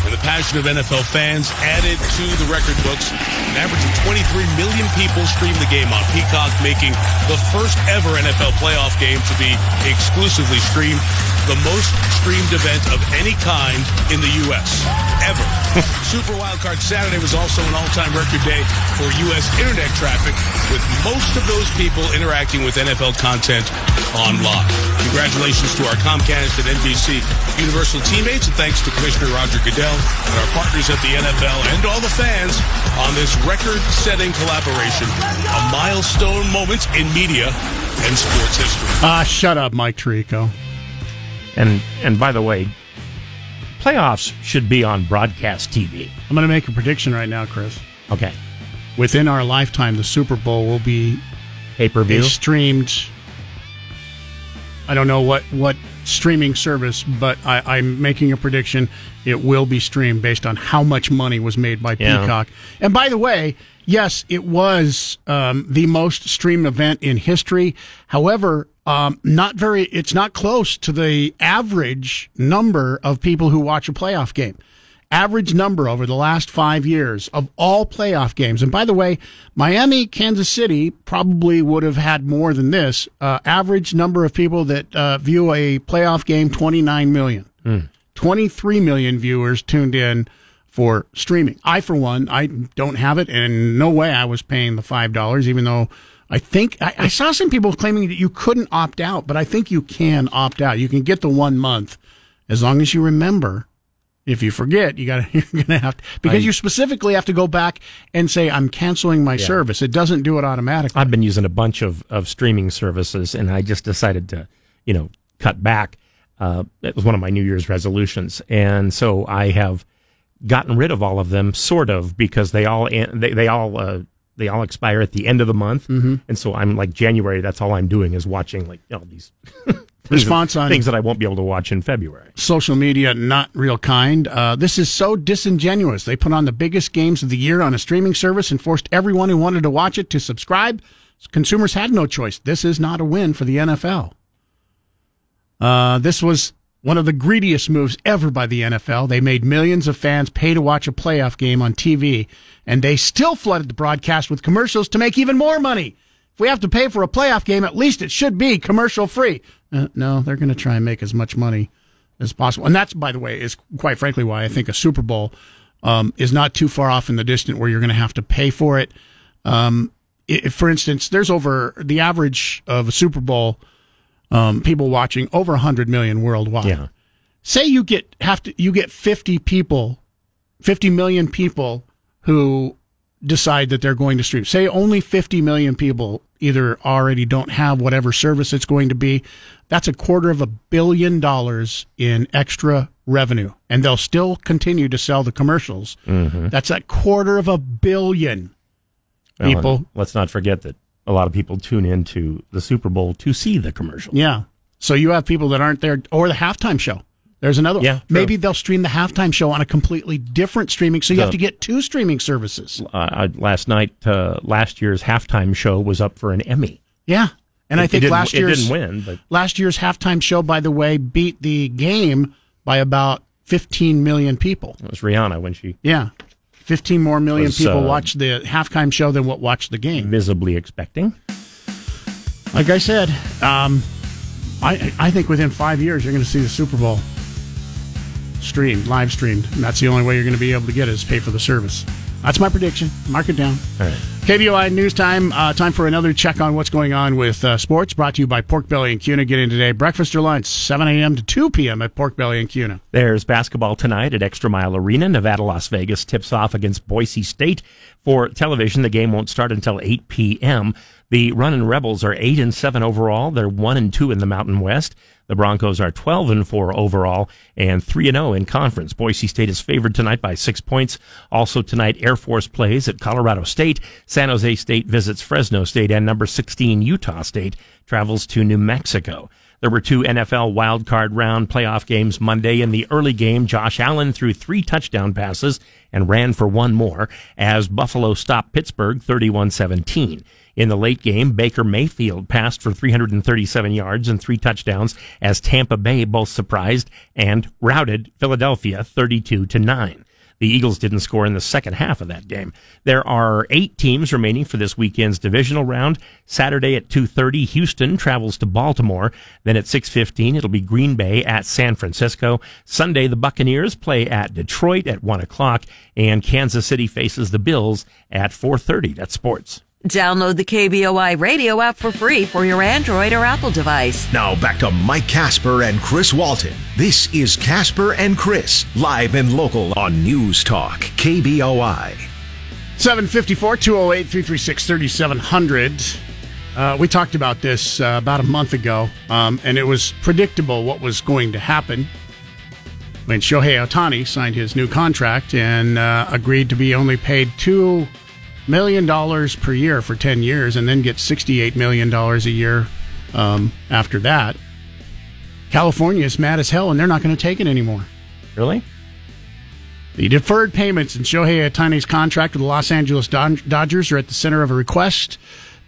And the passion of NFL fans added to the record books. An average of 23 million people streamed the game on Peacock, making the first ever NFL playoff game to be exclusively streamed. The most streamed event of any kind in the U.S. ever. Super Wildcard Saturday was also an all-time record day for U.S. internet traffic, with most of those people interacting with NFL content online. Congratulations to our Comcast and NBC Universal teammates, and thanks to Commissioner Roger Goodell and our partners at the NFL and all the fans on this record-setting collaboration, a milestone moment in media and sports history. Ah, shut up, Mike Tirico. And and by the way, playoffs should be on broadcast TV. I'm going to make a prediction right now, Chris. Okay. Within our lifetime, the Super Bowl will be pay per view streamed. I don't know what what streaming service, but I, I'm making a prediction. It will be streamed based on how much money was made by Yeah. Peacock. And by the way, yes, it was um, the most streamed event in history. However, um, not very. It's not close to the average number of people who watch a playoff game average number over the last five years of all playoff games. And by the way, Miami, Kansas City probably would have had more than this. Uh, average number of people that uh, view a playoff game, 29 million. 23 million viewers tuned in for streaming. I, for one, I don't have it, and no way I was paying the $5, even though I think I, I saw some people claiming that you couldn't opt out, but I think you can opt out. You can get the one month as long as you remember if you forget, you got you're gonna have to because I- you specifically have to go back and say I'm canceling my Yeah. service. It doesn't do it automatically. I've been using a bunch of, of streaming services, and I just decided to, you know, cut back. Uh, it was one of my New Year's resolutions, and so I have gotten rid of all of them, sort of, because they all they, they all uh, they all expire at the end of the month, Mhm. and so I'm like January. That's all I'm doing is watching like you know, these Response on- things that I won't be able to watch in February. Social media not real kind. Uh, this is so disingenuous. They put on the biggest games of the year on a streaming service and forced everyone who wanted to watch it to subscribe. Consumers had no choice. This is not a win for the NFL. Uh, this was one of the greediest moves ever by the NFL. They made millions of fans pay to watch a playoff game on TV, and they still flooded the broadcast with commercials to make even more money. If we have to pay for a playoff game, at least it should be commercial free. Uh, no, they're going to try and make as much money as possible. And that's, by the way, is quite frankly why I think a Super Bowl um, is not too far off in the distant where you're going to have to pay for it. Um, i for instance, there's over the average of a Super Bowl um, people watching over 100 million worldwide. Yeah. Say you get have to you get 50 people, 50 million people who decide that they're going to stream. Say only 50 million people either already don't have whatever service it's going to be. That's a quarter of a billion dollars in extra revenue, and they'll still continue to sell the commercials. Mhm. That's a quarter of a billion Well, people. let's not forget that a lot of people tune into the Super Bowl to see the commercial. Yeah. So you have people that aren't there, or the halftime show. There's another. Yeah, true. Maybe they'll stream the halftime show on a completely different streaming. So you have to get two streaming services. uh, last night, uh, last year's halftime show was up for an Emmy. Yeah. And It- I think last it year's didn't win, but- last year's halftime show, by the way, beat the game by about 15 million people. It was Rihanna when she Yeah. 15 more million Was, people uh, watched the halftime show than what watched the game. visibly expecting. Like I said, um, I I think within five years you're going to see the Super Bowl streamed, live streamed, and that's the only way you're going to be able to get it is pay for the service. That's my prediction. Mark it down. All right. KBOI News Time. Uh, time for another check on what's going on with uh, sports. Brought to you by Pork Belly and Kuna. Get in today. Breakfast or lunch, 7 a.m. to 2 p.m. at Pork Belly and Kuna. There's basketball tonight at Extra Mile Arena. Nevada, Las Vegas tips off against Boise State. For television, the game won't start until 8 p.m. The Runnin' Rebels are 8 and 7 overall. They're 1 and 2 in the Mountain West. The Broncos are 12 and 4 overall and 3 and 0 in conference. Boise State is favored tonight by 6 points. Also tonight, Air Force plays at Colorado State. San Jose State visits Fresno State and number 16 Utah State travels to New Mexico. There were two NFL wildcard round playoff games Monday. In the early game, Josh Allen threw three touchdown passes and ran for one more as Buffalo stopped Pittsburgh 31 17. In the late game, Baker Mayfield passed for 337 yards and three touchdowns as Tampa Bay both surprised and routed Philadelphia 32 to 9. The Eagles didn't score in the second half of that game. There are eight teams remaining for this weekend's divisional round. Saturday at 2.30, Houston travels to Baltimore. Then at 6.15, it'll be Green Bay at San Francisco. Sunday, the Buccaneers play at Detroit at 1 o'clock, and Kansas City faces the Bills at 4.30. That's sports. Download the KBOI radio app for free for your Android or Apple device. Now back to Mike Casper and Chris Walton. This is Casper and Chris, live and local on News Talk, KBOI. 754 208 336 3700. Uh, we talked about this uh, about a month ago, um, and it was predictable what was going to happen when Shohei Ohtani signed his new contract and uh, agreed to be only paid two million dollars per year for 10 years and then get 68 million dollars a year um, after that. California is mad as hell and they're not going to take it anymore. Really? the deferred payments in shohei ohtani's contract with the los angeles dodgers are at the center of a request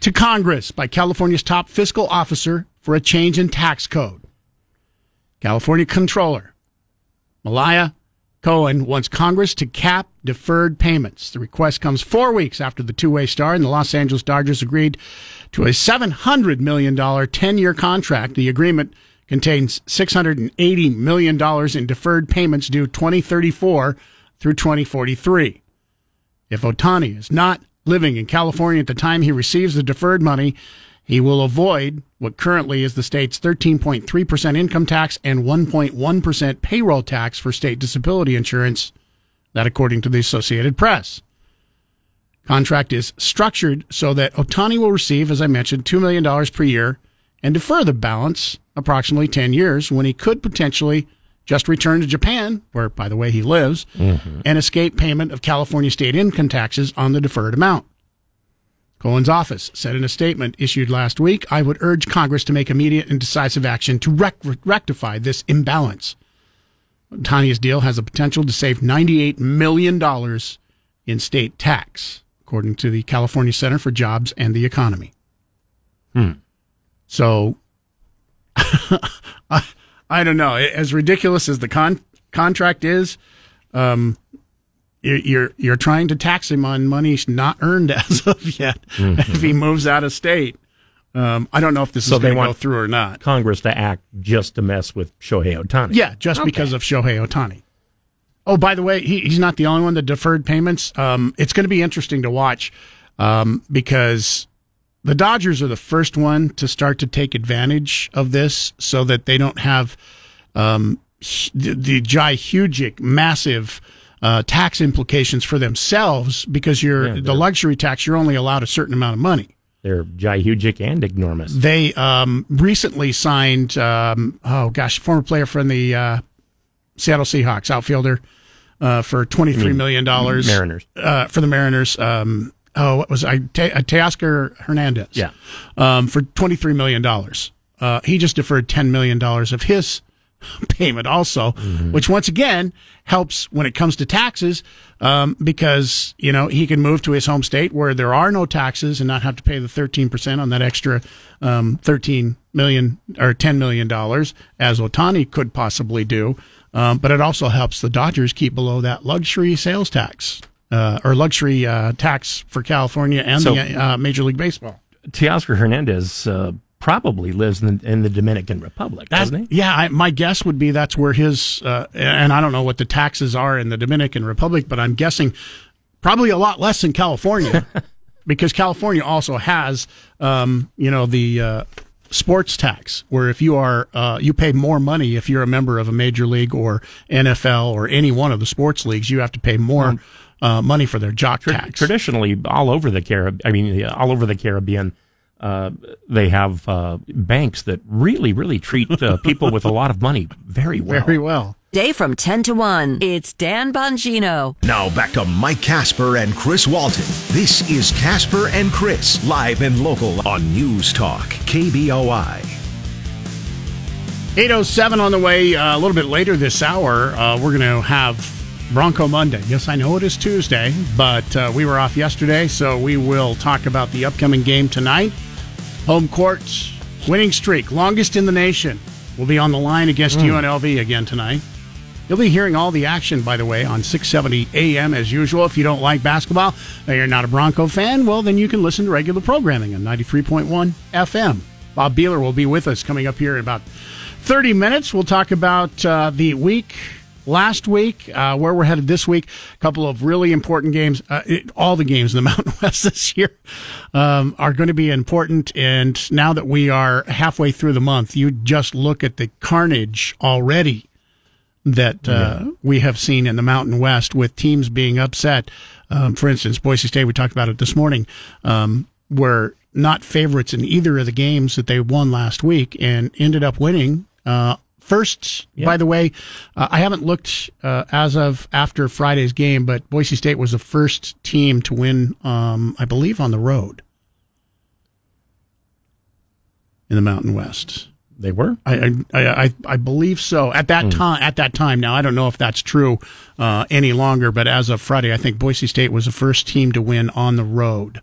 to congress by california's top fiscal officer for a change in tax code. California controller malia Cohen wants Congress to cap deferred payments. The request comes four weeks after the two way star and the Los Angeles Dodgers agreed to a $700 million 10 year contract. The agreement contains $680 million in deferred payments due 2034 through 2043. If Ohtani is not living in California at the time he receives the deferred money, he will avoid what currently is the state's 13.3% income tax and 1.1% payroll tax for state disability insurance, that according to the Associated Press. Contract is structured so that Ohtani will receive, as I mentioned, $2 million per year and defer the balance approximately 10 years when he could potentially just return to Japan, where, by the way, he lives, Mm-hmm. and escape payment of California state income taxes on the deferred amount. Cohen's office said in a statement issued last week, I would urge Congress to make immediate and decisive action to rec- rectify this imbalance. Ohtani's deal has the potential to save $98 million in state tax, according to the California Center for Jobs and the Economy. Hmm. So, I, I don't know. As ridiculous as the con- contract is, um, you're, you're you're trying to tax him on money he's not earned as of yet. If he moves out of state, um, I don't know if this So is going to go through or not. Congress to act just to mess with Shohei Ohtani. Yeah, just because of Shohei Ohtani. Oh, by the way, he, he's not the only one that deferred payments. Um, it's going to be interesting to watch um, because the Dodgers are the first one to start to take advantage of this, so that they don't have um, the, the gigantic, massive uh, tax implications for themselves. Because you're Yeah, the luxury tax, you're only allowed a certain amount of money. They're gihugic and enormous. They um, recently signed, um, oh gosh, former player from the uh, Seattle Seahawks, outfielder, uh, for twenty three million dollars. Mariners. uh, for the Mariners. Um, oh, what was I? Te- uh, Teoscar Hernandez. Yeah. um, for twenty three million dollars. Uh, he just deferred ten million dollars of his payment also, which once again helps when it comes to taxes, um, because you know he can move to his home state where there are no taxes and not have to pay the thirteen percent on that extra um, thirteen million or ten million dollars, as Ohtani could possibly do. Um, but it also helps the Dodgers keep below that luxury sales tax uh, or luxury uh, tax for California and So- the uh, Major League Baseball. Teoscar Hernandez uh, probably lives in the, in the Dominican Republic, That- doesn't he? Yeah, I, my guess would be that's where his, uh, and I don't know what the taxes are in the Dominican Republic, but I'm guessing probably a lot less in California because California also has, um, you know, the uh, sports tax where if you are, uh, you pay more money if you're a member of a major league or NFL or any one of the sports leagues, you have to pay more uh, money for their jock tax. Traditionally, all over the Carib, I mean, all over the Caribbean, uh, they have uh, banks that really, really treat uh, people with a lot of money very well. Very well. Day from 10 to 1. It's Dan Bongino. Now back to Mike Casper and Chris Walton. This is Casper and Chris, live and local on News Talk, KBOI. 807 on the way. Uh, a little bit later this hour, uh, we're going to have Bronco Monday. Yes, I know it is Tuesday, but uh, we were off yesterday, so we will talk about the upcoming game tonight. Home court winning streak, longest in the nation, will be on the line against Mm. UNLV again tonight. You'll be hearing all the action, by the way, on 670 AM as usual. If you don't like basketball, or you're not a Bronco fan, well, then you can listen to regular programming on 93.1 FM. Bob Beeler will be with us coming up here in about 30 minutes. We'll talk about uh, the week last week, uh, where we're headed this week. A couple of really important games. Uh, it, all the games in the Mountain West this year um, are going to be important. And now that we are halfway through the month, you just look at the carnage already that uh, we have seen in the Mountain West with teams being upset. Um, for instance, Boise State, we talked about it this morning, um, were not favorites in either of the games that they won last week and ended up winning. Uh, first, by the way, uh, I haven't looked uh, as of after Friday's game, but Boise State was the first team to win, um, I believe, on the road in the Mountain West. They were. I I, I, I believe so. At that time, at that time. Now I don't know if that's true uh, any longer, but as of Friday, I think Boise State was the first team to win on the road.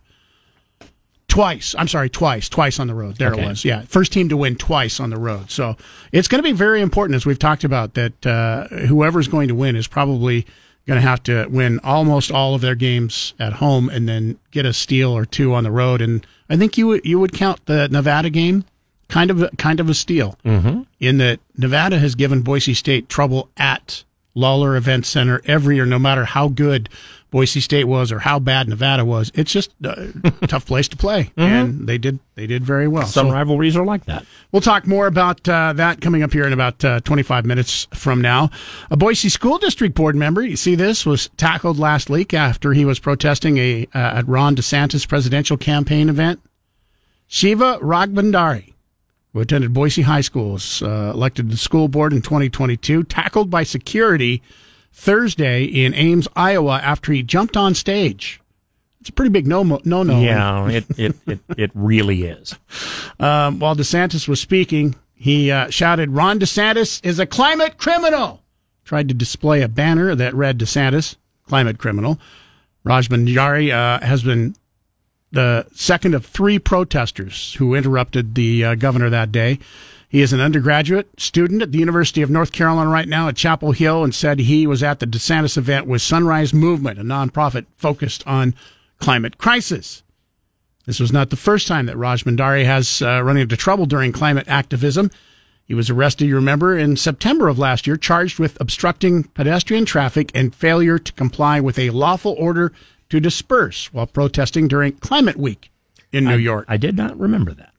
Twice. I'm sorry, twice. Twice on the road. There Okay. it was. Yeah, first team to win twice on the road. So it's going to be very important, as we've talked about, that uh, whoever's going to win is probably going to have to win almost all of their games at home and then get a steal or two on the road. And I think you would you would count the Nevada game kind of a, kind of a steal Mm-hmm. in that Nevada has given Boise State trouble at Lawler Event Center every year, no matter how good Boise State was or how bad Nevada was. It's just a tough place to play, and they did they did very well. Some So rivalries are like that. we'll talk more about uh, that coming up here in about uh, 25 minutes from now. A Boise School District Board member, you see this, was tackled last week after he was protesting a uh, at Ron DeSantis presidential campaign event. Shiva Rajbhandari who attended Boise High School, was uh, elected to the school board in 2022, tackled by security Thursday in Ames, Iowa, after he jumped on stage. It's a pretty big no no no. Yeah, it, it, it, it really is. Um, while DeSantis was speaking, he uh, shouted, Ron DeSantis is a climate criminal. Tried to display a banner that read DeSantis, climate criminal. Rajbhandari uh, has been the second of three protesters who interrupted the uh, governor that day. He is an undergraduate student at the University of North Carolina right now at Chapel Hill and said he was at the DeSantis event with Sunrise Movement, a nonprofit focused on climate crisis. This was not the first time that Rajbhandari has uh, run into trouble during climate activism. He was arrested, you remember, in September of last year, charged with obstructing pedestrian traffic and failure to comply with a lawful order to disperse while protesting during Climate Week in New I- York. I did not remember that.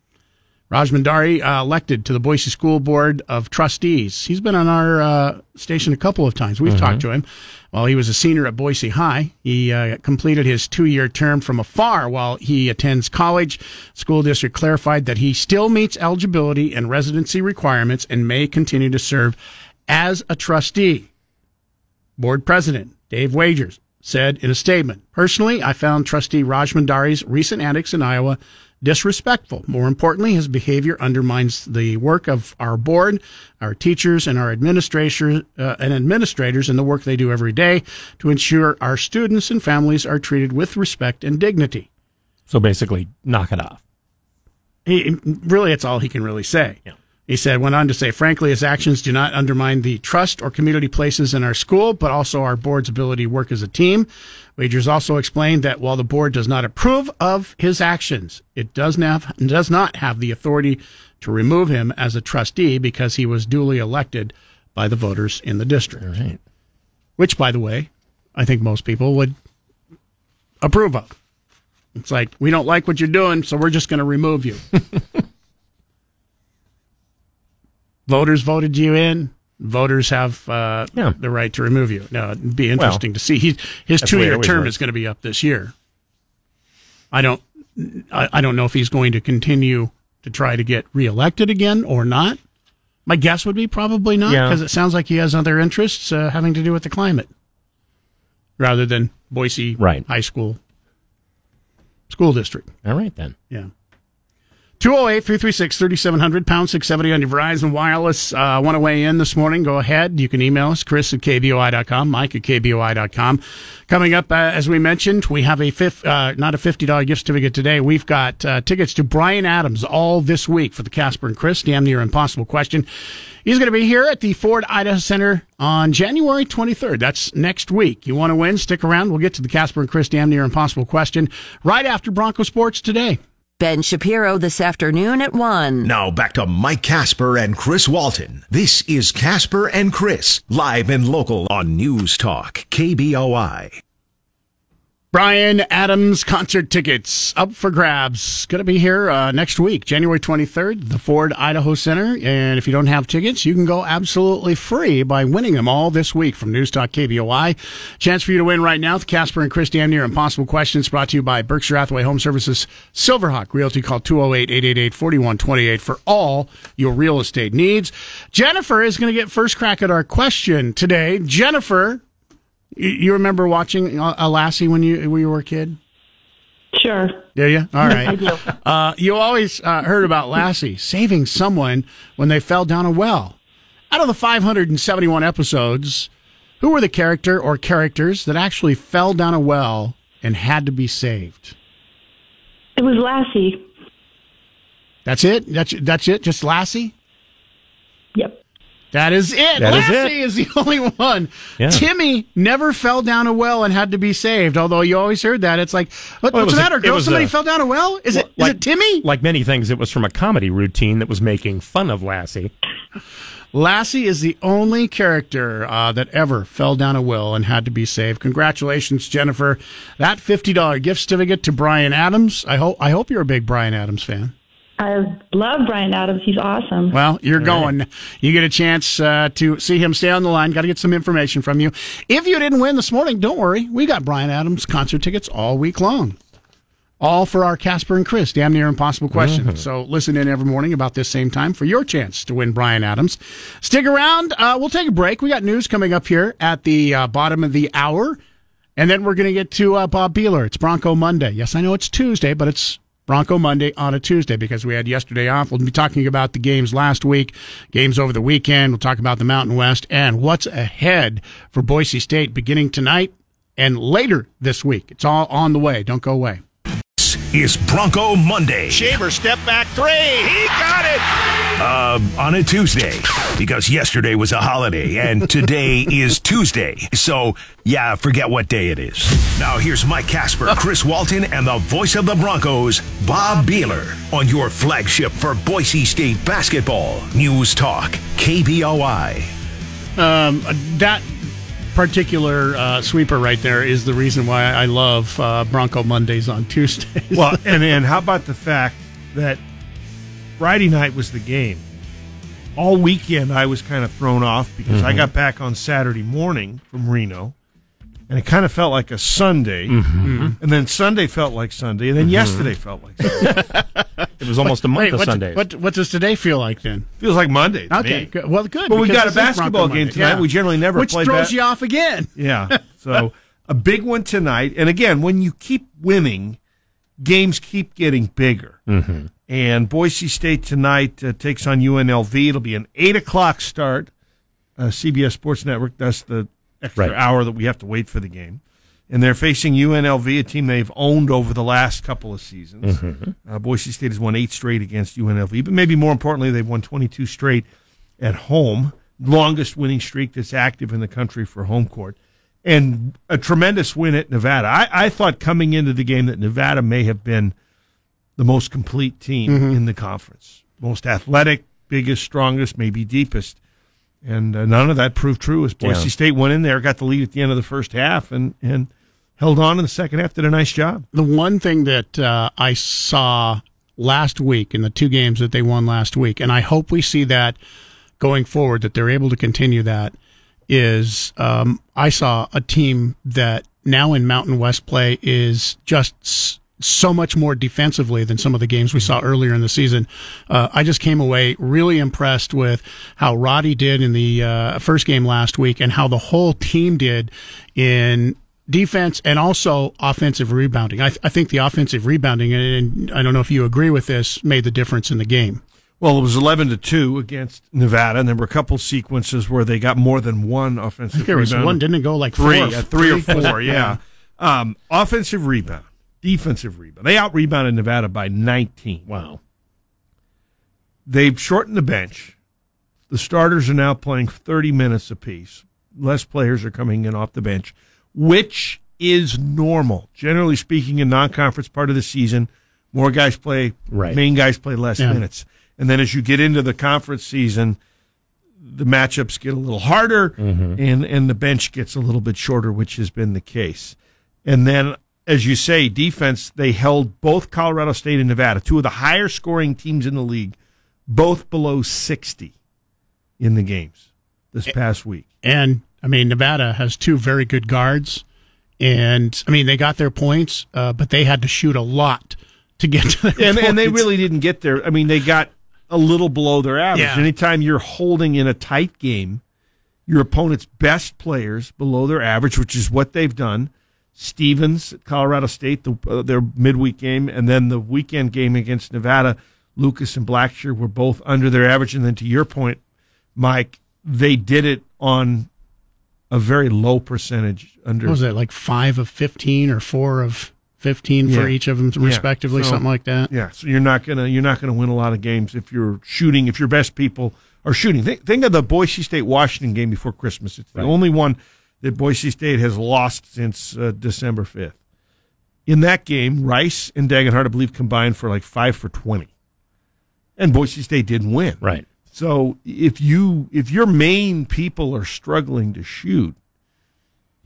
Rajbhandari, uh, elected to the Boise School Board of Trustees. He's been on our uh, station a couple of times. We've Mhm. talked to him while he was a senior at Boise High. He uh, completed his two year term from afar while he attends college. School district clarified that he still meets eligibility and residency requirements and may continue to serve as a trustee. Board President Dave Wagers said in a statement, Personally, I found trustee Rajbhandari's recent antics in Iowa disrespectful. More importantly, his behavior undermines the work of our board, our teachers, and our administrators, uh, and administrators and the work they do every day to ensure our students and families are treated with respect and dignity. So basically, knock it off. He, really, it's all he can really say. He said, went on to say, frankly, his actions do not undermine the trust or community places in our school, but also our board's ability to work as a team. Wagers also explained that while the board does not approve of his actions, it does not, does not have the authority to remove him as a trustee because he was duly elected by the voters in the district. Right. Which, by the way, I think most people would approve of. It's like, we don't like what you're doing, so we're just going to remove you. Voters voted you in. Voters have uh, the right to remove you. Now, it'd be interesting Well, to see. He, his that's the way it two-year term works. is going to be up this year. I don't. I, I don't know if he's going to continue to try to get reelected again or not. My guess would be probably not, Yeah. because it sounds like he has other interests uh, having to do with the climate, rather than Boise Right. High School school district. All right then. Yeah. 208 336 3700, pound 670 on your Verizon Wireless. Uh, want to weigh in this morning? Go ahead. You can email us, Chris at KBOI.com, Mike at KBOI.com. Coming up, uh, as we mentioned, we have a fifth, uh, not a $50 gift certificate today. We've got uh, tickets to Bryan Adams all this week for the Casper and Chris Damn Near Impossible Question. He's going to be here at the Ford Idaho Center on January 23rd. That's next week. You want to win? Stick around. We'll get to the Casper and Chris Damn Near Impossible Question right after Bronco Sports today. Ben Shapiro this afternoon at 1. Now back to Mike Casper and Chris Walton. This is Casper and Chris, live and local on News Talk, KBOI. Bryan Adams concert tickets up for grabs. Going to be here uh, next week, January 23rd, the Ford Idaho Center. And if you don't have tickets, you can go absolutely free by winning them all this week from News Talk KBOI. Chance for you to win right now. The Casper and Chris Damn Near Impossible Questions brought to you by Berkshire Hathaway Home Services, Silverhawk Realty. Call 208-888-4128 for all your real estate needs. Jennifer is going to get first crack at our question today. Jennifer, you, remember watching uh, a Lassie when you when you were a kid? Sure. Do you? All right. I do. Uh, you always uh, heard about Lassie saving someone when they fell down a well. Out of the 571 episodes, who were the character or characters that actually fell down a well and had to be saved? It was Lassie. That's it. That's that's it. Just Lassie. Yep. That is it. That is Lassie it. is, the only one. Yeah. Timmy never fell down a well and had to be saved. Although you always heard that. It's like, what, Well, what's the matter, girl? Somebody a- fell down a well? Is it is Like- it Timmy? Like many things, it was from a comedy routine that was making fun of Lassie. Lassie is the only character uh, that ever fell down a well and had to be saved. Congratulations, Jennifer! That fifty dollar gift certificate to Bryan Adams. I hope I hope you're a big Bryan Adams fan. I love Bryan Adams. He's awesome. Well, you're going. You get a chance uh, to see him. Stay on the line. Got to get some information from you. If you didn't win this morning, don't worry. We got Bryan Adams concert tickets all week long. All for our Casper and Chris, damn near impossible question. So listen in every morning about this same time for your chance to win Bryan Adams. Stick around. Uh, we'll take a break. We got news coming up here at the uh, bottom of the hour. And then we're going to get to uh, Bob Beeler. It's Bronco Monday. Yes, I know it's Tuesday, but it's Bronco Monday on a Tuesday because we had yesterday off. We'll be talking about the games last week, games over the weekend. We'll talk about the Mountain West and what's ahead for Boise State beginning tonight and later this week. It's all on the way. Don't go away. Is Bronco Monday. Shaver, step back three. He got it. Uh, on a Tuesday. Because yesterday was a holiday and today is Tuesday. So, yeah, forget what day it is. Now, here's Mike Casper, Chris Walton, and the voice of the Broncos, Bob Beeler, on your flagship for Boise State basketball. News Talk, KBOI. Um, that particular uh, sweeper right there is the reason why I love uh, Bronco Mondays on Tuesdays. Well, and and how about the fact that Friday night was the game? All weekend I was kind of thrown off because I Mhm. got back on Saturday morning from Reno, and it kind of felt like a Sunday, Mhm. and then Sunday felt like Sunday, and then Mhm. yesterday felt like Sunday. It was almost a month Wait, of what, Sundays. What, what does today feel like then? Feels like Monday. to Okay, me. good. well, good. But we because got a basketball game Monday. tonight. Yeah. We generally never Which play throws ba- you off again. Yeah. So a big one tonight. And again, when you keep winning, games keep getting bigger. Mhm. And Boise State tonight uh, takes on UNLV. It'll be an eight o'clock start. Uh, CBS Sports Network. That's the extra Right. hour that we have to wait for the game. And they're facing UNLV, a team they've owned over the last couple of seasons. Mhm. Uh, Boise State has won eight straight against UNLV, but maybe more importantly, they've won 22 straight at home. Longest winning streak that's active in the country for home court. And a tremendous win at Nevada. I, I thought coming into the game that Nevada may have been the most complete team Mhm. in the conference. Most athletic, biggest, strongest, maybe deepest. And uh, none of that proved true as Boise Yeah. State went in there, got the lead at the end of the first half, and, and held on in the second half, did a nice job. The one thing that uh, I saw last week in the two games that they won last week, and I hope we see that going forward, that they're able to continue that, is um, I saw a team that now in Mountain West play is just so much more defensively than some of the games we saw earlier in the season. Uh, I just came away really impressed with how Roddy did in the uh, first game last week and how the whole team did in defense and also offensive rebounding. I, I think the offensive rebounding, and I don't know if you agree with this, made the difference in the game. Well, it was eleven to two against Nevada, and there were a couple sequences where they got more than one offensive. There was rebound. one, didn't it go like three, four? three or four? yeah. Um, offensive rebound, defensive rebound. They out rebounded Nevada by nineteen. Wow. They've shortened the bench. The starters are now playing thirty minutes apiece. Less players are coming in off the bench, which is normal. Generally speaking, in non-conference part of the season, more guys play. Right. Main guys play less Yeah. minutes. And then as you get into the conference season, the matchups get a little harder mm-hmm. and, and the bench gets a little bit shorter, which has been the case. And then, as you say, defense, they held both Colorado State and Nevada, two of the higher scoring teams in the league, both below 60 in the games this past week. And I mean, Nevada has two very good guards, and I mean they got their points, uh, but they had to shoot a lot to get to their And, and they really didn't get there. I mean, they got a little below their average. Yeah. Anytime you're holding in a tight game, your opponent's best players below their average, which is what they've done. Stevens, at Colorado State, the, uh, their midweek game, and then the weekend game against Nevada, Lucas and Blackshear were both under their average. And then to your point, Mike, they did it on a very low percentage under What was it like five of fifteen or four of fifteen for each of them, Yeah. respectively, So- something like that? Yeah, so you're not gonna you're not gonna win a lot of games if you're shooting if your best people are shooting. Think, think of the Boise State Washington game before Christmas. It's the only one that Boise State has lost since uh, December fifth. In that game, Rice and Degenhart, I believe, combined for like five for twenty, and Boise State didn't win. Right. So if you if your main people are struggling to shoot,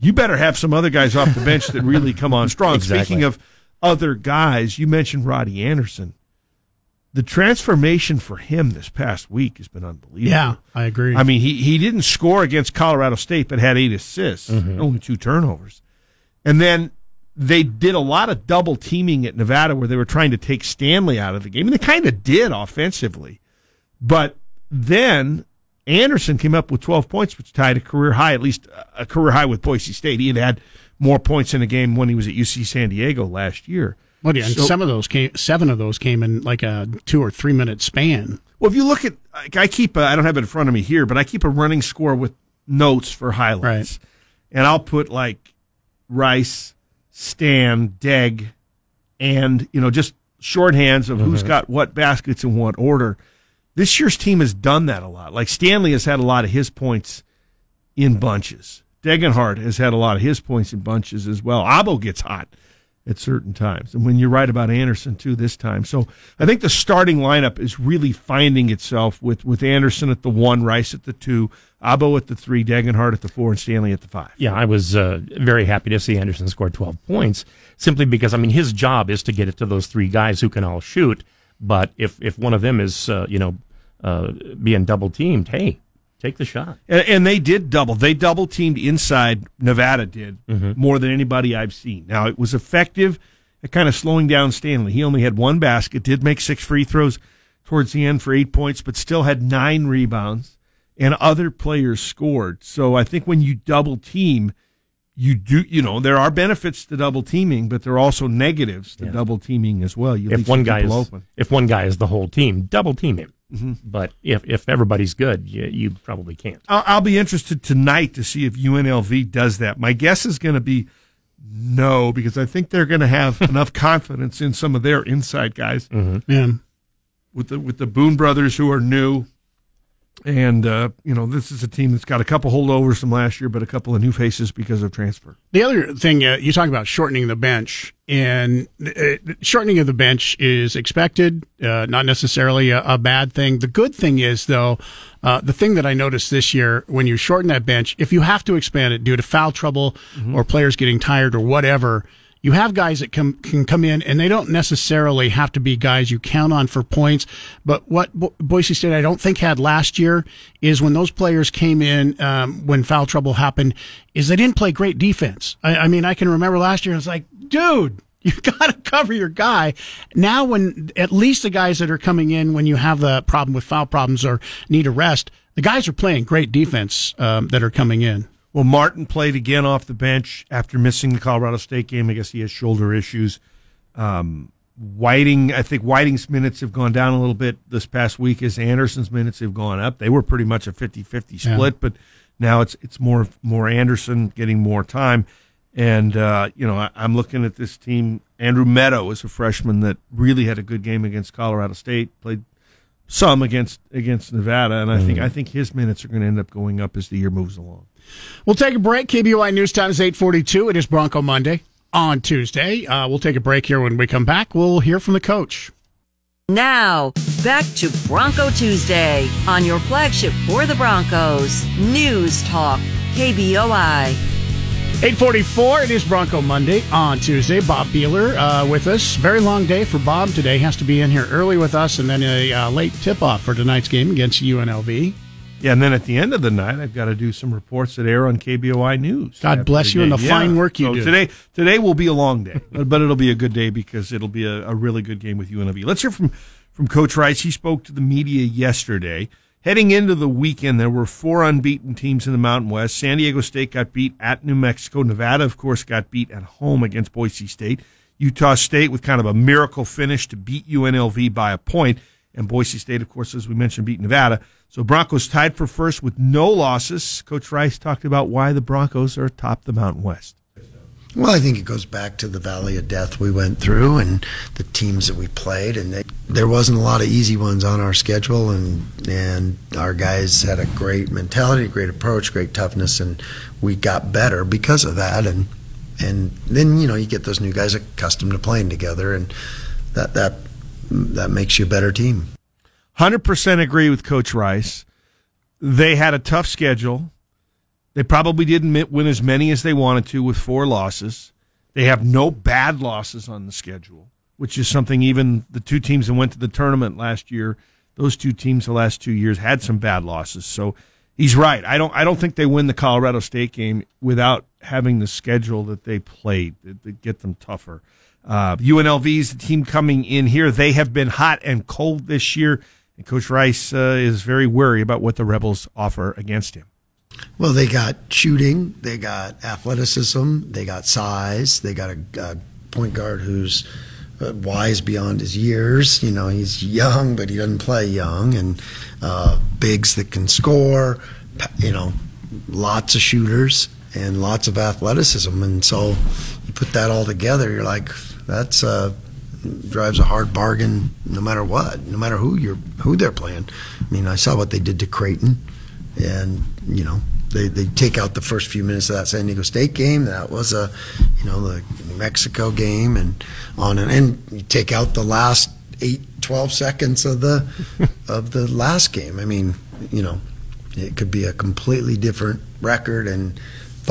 you better have some other guys off the bench that really come on strong. Exactly. Speaking of other guys, you mentioned Roddy Anderson. The transformation for him this past week has been unbelievable. Yeah, I agree. I mean, he, he didn't score against Colorado State, but had eight assists, Mm-hmm. only two turnovers. And then they did a lot of double teaming at Nevada where they were trying to take Stanley out of the game. And they kind of did offensively. But then Anderson came up with 12 points, which tied a career high, at least a career high with Boise State. He had had more points in a game when he was at UC San Diego last year. Well, yeah, and So- some of those came, seven of those came in like a two or three minute span. Well, if you look at, like, I keep, I I don't have it in front of me here, but I keep a running score with notes for highlights. And I'll put like Rice, Stan, Deg, and, you know, just shorthands of who's uh-huh. got what baskets in what order. This year's team has done that a lot. Like Stanley has had a lot of his points in bunches. Degenhart has had a lot of his points in bunches as well. Agbo gets hot at certain times. And when you're right about Anderson too this time. So I think the starting lineup is really finding itself with, with Anderson at the one, Rice at the two, Agbo at the three, Degenhart at the four, and Stanley at the five. Yeah, I was uh, very happy to see Anderson score 12 points simply because, I mean, his job is to get it to those three guys who can all shoot. But if, if one of them is, uh, you know, uh, being double teamed, hey, take the shot. And, and they did double. They double teamed inside. Nevada did more than anybody I've seen. Now it was effective at kind of slowing down Stanley. He only had one basket, did make six free throws towards the end for eight points, but still had nine rebounds. And other players scored. So I think when you double team, you do, you know, there are benefits to double teaming, but there are also negatives to double teaming as well. You If one guy is, open. if one guy is the whole team, double team him. Mhm. But if, if everybody's good, you, you probably can't. I'll, I'll be interested tonight to see if UNLV does that. My guess is going to be no, because I think they're going to have enough confidence in some of their inside guys Yeah. with the with the Boone brothers who are new, and uh, you know this is a team that's got a couple holdovers from last year, but a couple of new faces because of transfer. The other thing uh, you talk about shortening the bench, and uh, shortening of the bench is expected, uh, not necessarily a, a bad thing. The good thing is, though, uh, the thing that I noticed this year when you shorten that bench, if you have to expand it due to foul trouble or players getting tired or whatever, you have guys that come, can come in and they don't necessarily have to be guys you count on for points. But what Bo- Boise State I don't think had last year is when those players came in, um, when foul trouble happened, is they didn't play great defense. I, I mean, I can remember last year, it's like, dude, you got to cover your guy. Now, when at least the guys that are coming in when you have the problem with foul problems or need a rest, the guys are playing great defense um, that are coming in. Well, Martin played again off the bench after missing the Colorado State game. I guess he has shoulder issues. Um, Whiting, I think Whiting's minutes have gone down a little bit this past week as Anderson's minutes have gone up. They were pretty much a 50-50 split, Yeah. but now it's it's more more Anderson getting more time. And uh, you know, I, I'm looking at this team. Andrew Meadow is a freshman that really had a good game against Colorado State. Played some against against Nevada, and I think I think his minutes are going to end up going up as the year moves along. We'll take a break. KBOI News Time is 842. It is Bronco Monday on Tuesday. Uh, we'll take a break here. When we come back, we'll hear from the coach. Now, back to Bronco Tuesday on your flagship for the Broncos, News Talk, KBOI. 844, it is Bronco Monday on Tuesday. Bob Beeler uh, with us. Very long day for Bob today. Has to be in here early with us and then a uh, late tip off for tonight's game against UNLV. Yeah, and then at the end of the night, I've got to do some reports that air on KBOI News. God bless you and the game. fine work you so do. Today, today will be a long day, but, but it'll be a good day because it'll be a, a really good game with UNLV. Let's hear from from Coach Rice. He spoke to the media yesterday. Heading into the weekend, there were four unbeaten teams in the Mountain West. San Diego State got beat at New Mexico. Nevada, of course, got beat at home against Boise State. Utah State with kind of a miracle finish to beat UNLV by a point. And Boise State, of course, as we mentioned, beat Nevada. So Broncos tied for first with no losses. Coach Rice talked about why the Broncos are atop the Mountain West. Well, I think it goes back to the valley of death we went through and the teams that we played, and they, there wasn't a lot of easy ones on our schedule, and and our guys had a great mentality, great approach, great toughness, and we got better because of that, and and then you know you get those new guys accustomed to playing together, and that that that makes you a better team. Hundred percent agree with Coach Rice. They had a tough schedule. They probably didn't win as many as they wanted to with four losses. They have no bad losses on the schedule, which is something even the two teams that went to the tournament last year, those two teams the last two years had some bad losses. So he's right. I don't I don't think they win the Colorado State game without having the schedule that they played that get them tougher. Uh, UNLV's the team coming in here. They have been hot and cold this year, and Coach Rice uh, is very wary about what the Rebels offer against him. Well, they got shooting, they got athleticism, they got size, they got a, a point guard who's uh, wise beyond his years. You know, he's young, but he doesn't play young, and uh, bigs that can score. You know, lots of shooters and lots of athleticism, and so you put that all together, you're like, that's uh, drives a hard bargain, no matter what, no matter who you're who they're playing. I mean, I saw what they did to Creighton and you know they, they take out the first few minutes of that San Diego State game. That was a you know the New Mexico game and on and, and you take out the last eight, 12 seconds of the of the last game. I mean, you know, it could be a completely different record and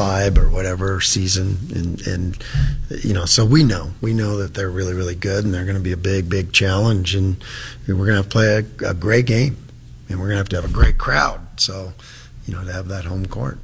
vibe or whatever season and and you know so we know we know that they're really really good and they're going to be a big big challenge and we're going to have to play a, a great game and we're going to have to have a great crowd so you know to have that home court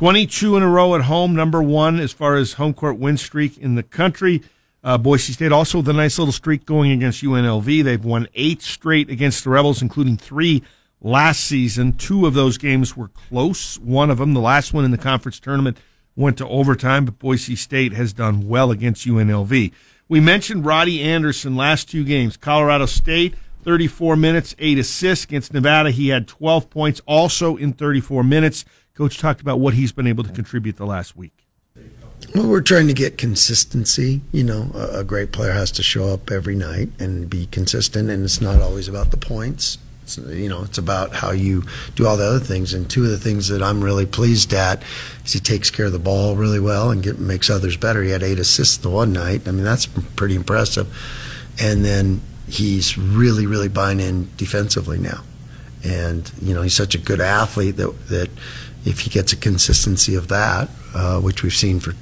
22 in a row at home, number one as far as home court win streak in the country. Uh, Boise State also with a nice little streak going against UNLV. They've won eight straight against the Rebels, including three last season. Two of those games were close. One of them, the last one in the conference tournament, went to overtime, but Boise State has done well against UNLV. We mentioned Roddie Anderson last two games. Colorado State, 34 minutes, eight assists against Nevada. He had 12 points also in 34 minutes. Coach talked about what he's been able to contribute the last week. well we're trying to get consistency you know a, a great player has to show up every night and be consistent and it's not always about the points it's, you know it's about how you do all the other things. And two of the things that i'm really pleased at is he takes care of the ball really well and get, makes others better. He had eight assists the one night. I mean that's pretty impressive. And then he's really really buying in defensively now. And you know he's such a good athlete that that if he gets a consistency of that, uh, which we've seen for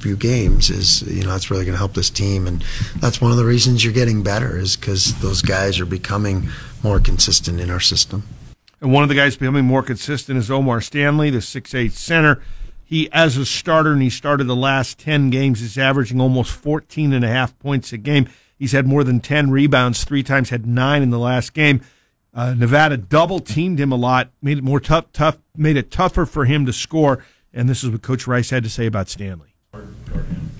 few games, is you know that's really going to help this team, and that's one of the reasons you're getting better is because those guys are becoming more consistent in our system. And one of the guys becoming more consistent is O'Mar Stanley, the 6'8 center. He, as a starter, and he started the last 10 games, is averaging almost 14 and a half points a game. He's had more than 10 rebounds three times, had nine in the last game. Uh, Nevada double teamed him a lot, made it more tough, tough, made it tougher for him to score. And this is what Coach Rice had to say about Stanley.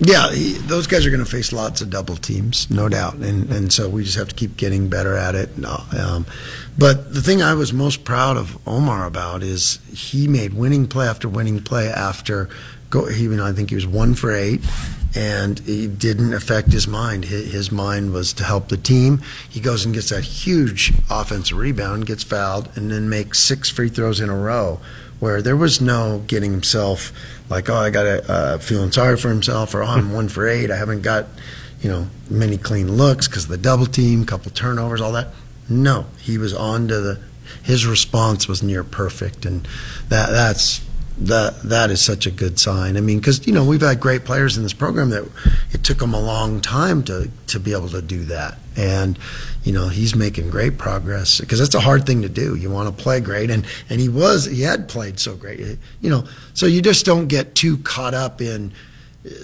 Yeah, he, those guys are going to face lots of double teams, no doubt, and and so we just have to keep getting better at it. Um, but the thing I was most proud of O'Mar about is he made winning play after winning play after. Go, he, you know, I think he was one for eight, and he didn't affect his mind. His, his mind was to help the team. He goes and gets that huge offensive rebound, gets fouled, and then makes six free throws in a row where there was no getting himself like, oh, I got to uh, feeling sorry for himself, or oh, I'm one for eight. I haven't got, you know, many clean looks because the double team, couple turnovers, all that. No, he was on to the. His response was near perfect, and that that's that that is such a good sign. I mean, because you know we've had great players in this program that it took them a long time to to be able to do that, and you know he's making great progress because that's a hard thing to do. You want to play great, and and he was he had played so great, you know. So you just don't get too caught up in.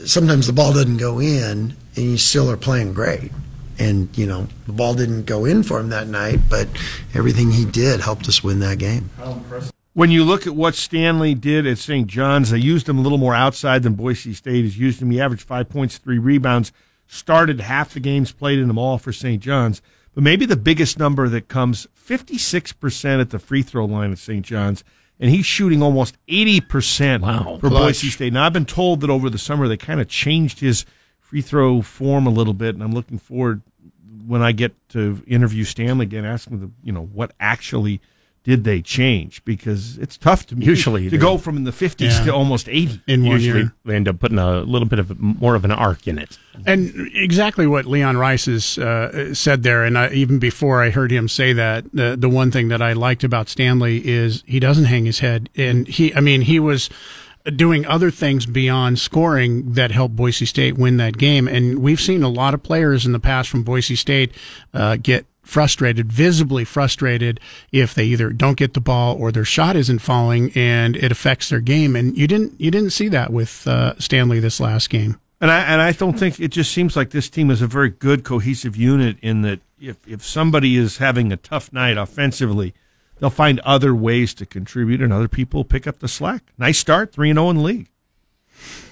Sometimes the ball doesn't go in, and you still are playing great. And you know the ball didn't go in for him that night, but everything he did helped us win that game. How impressive when you look at what Stanley did at St. John's, they used him a little more outside than Boise State has used him. He averaged five points, three rebounds, started half the games played in them all for St. John's. But maybe the biggest number that comes 56% at the free throw line at St. John's, and he's shooting almost 80% wow, for clutch. Boise State. Now, I've been told that over the summer they kind of changed his free throw form a little bit, and I'm looking forward when I get to interview Stanley again, asking the you know what actually – did they change? Because it's tough to usually to go from in the fifties Yeah. to almost eighty. in one Usually year. they end up putting a little bit of more of an arc in it. And exactly what Leon Rice has uh, said there, and I, even before I heard him say that, the the one thing that I liked about Stanley is he doesn't hang his head, and he, I mean, he was doing other things beyond scoring that helped Boise State win that game, and we've seen a lot of players in the past from Boise State uh, get frustrated, visibly frustrated, if they either don't get the ball or their shot isn't falling, and it affects their game. And you didn't you didn't see that with uh, Stanley this last game. And I and I don't think it just seems like this team is a very good cohesive unit in that if if somebody is having a tough night offensively, they'll find other ways to contribute and other people pick up the slack. Nice start, 3 and 0 in the league.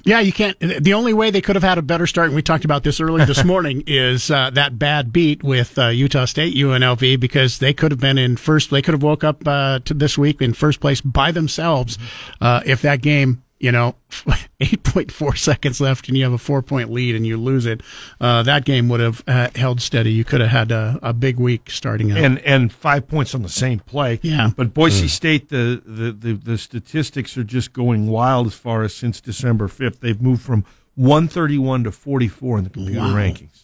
Yeah, you can't. The only way they could have had a better start, and we talked about this earlier this morning, is uh, that bad beat with uh, Utah State UNLV because they could have been in first. They could have woke up uh, to this week in first place by themselves uh, if that game. You know, 8.4 seconds left and you have a four point lead and you lose it. Uh, that game would have uh, held steady. You could have had a, a big week starting out. And and 5 points on the same play. Yeah. But Boise State the, the the the statistics are just going wild as far as since December 5th. They've moved from 131 to 44 in the computer Wow. rankings.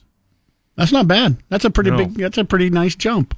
That's not bad. That's a pretty No. big. That's a pretty nice jump.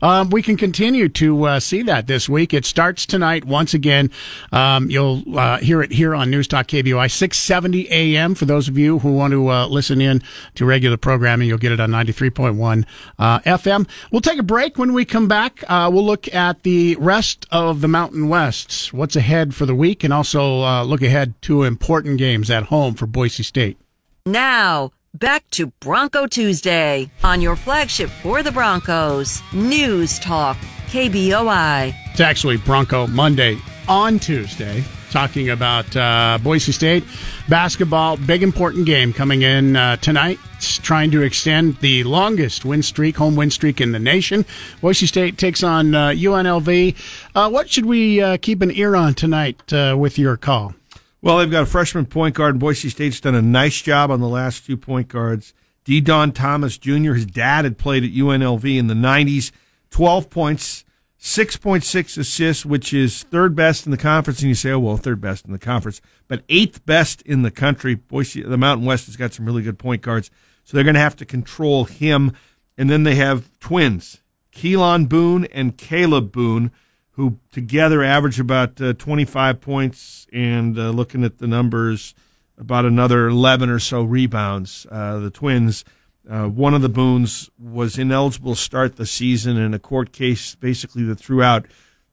Um, we can continue to uh, see that this week. It starts tonight once again. Um, you'll uh, hear it here on News Talk KBOI 670 AM. For those of you who want to uh, listen in to regular programming, you'll get it on 93.1 uh, FM. We'll take a break. When we come back, uh, we'll look at the rest of the Mountain West. What's ahead for the week, and also uh, look ahead to important games at home for Boise State. Now, back to Bronco Tuesday on your flagship for the Broncos. News Talk, KBOI. It's actually Bronco Monday on Tuesday, talking about uh, Boise State basketball. Big important game coming in uh, tonight. It's trying to extend the longest win streak, home win streak in the nation. Boise State takes on uh, UNLV. Uh, what should we uh, keep an ear on tonight uh, with your call? Well, they've got a freshman point guard. and Boise State's done a nice job on the last two point guards. Dedan Thomas Jr., his dad had played at UNLV in the 90s, 12 points, 6.6 assists, which is third best in the conference. And you say, oh, well, third best in the conference, but eighth best in the country. Boise, the Mountain West has got some really good point guards. So they're going to have to control him. And then they have twins, Keylan Boone and Kalib Boone, who together average about uh, 25 points and uh, looking at the numbers, about another 11 or so rebounds. Uh, the Twins, uh, one of the Boones was ineligible to start the season in a court case basically that threw out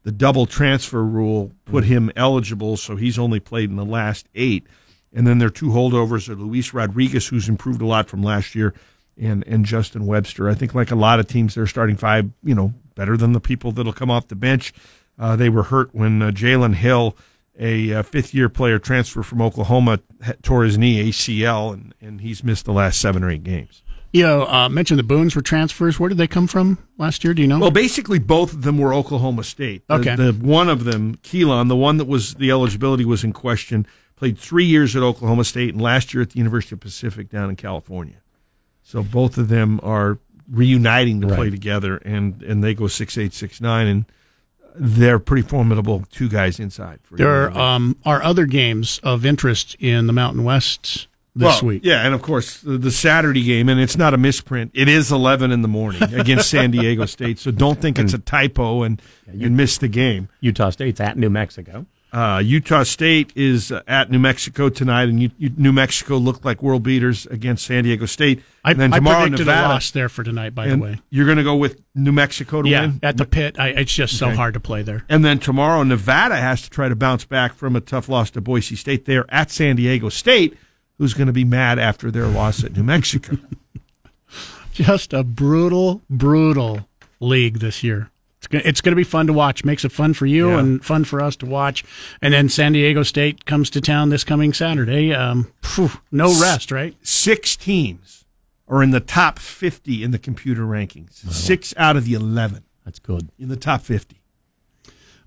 the double transfer rule, put him eligible, so he's only played in the last eight. And then their two holdovers are Luis Rodriguez, who's improved a lot from last year, and, and Justin Webster. I think, like a lot of teams, they're starting five, you know, better than the people that'll come off the bench. Uh, they were hurt when uh, Jalen Hill, a uh, fifth year player transfer from Oklahoma, tore his knee ACL, and, and he's missed the last seven or eight games. You know, uh, mentioned the Boones were transfers. Where did they come from last year? Do you know? Well, basically, both of them were Oklahoma State. The- Okay. The, one of them, Keylan, the one that was the eligibility was in question, played three years at Oklahoma State and last year at the University of Pacific down in California. So both of them are reuniting to play together, and, and they go six eight six nine, and they're pretty formidable two guys inside. For there UNLV. um, are other games of interest in the Mountain West this Well, week. Yeah, and of course the, the Saturday game, and it's not a misprint. It is eleven in the morning against San Diego State. So don't think it's a typo and and miss the game. Utah State's at New Mexico. Uh, Utah State is uh, at New Mexico tonight, and New Mexico looked like world beaters against San Diego State. I, and then I tomorrow, predicted Nevada. a loss there for tonight. By the way, you're going to go with New Mexico to yeah, win at the pit. I, it's just so Okay. hard to play there. And then tomorrow, Nevada has to try to bounce back from a tough loss to Boise State. They're at San Diego State, who's going to be mad after their loss at New Mexico. Just a brutal, brutal league this year. It's going to be fun to watch. Makes it fun for you Yeah. and fun for us to watch. And then San Diego State comes to town this coming Saturday. Um, phew, no rest, right? Six teams are in the top 50 in the computer rankings. Six out of the 11 That's good. in the top 50.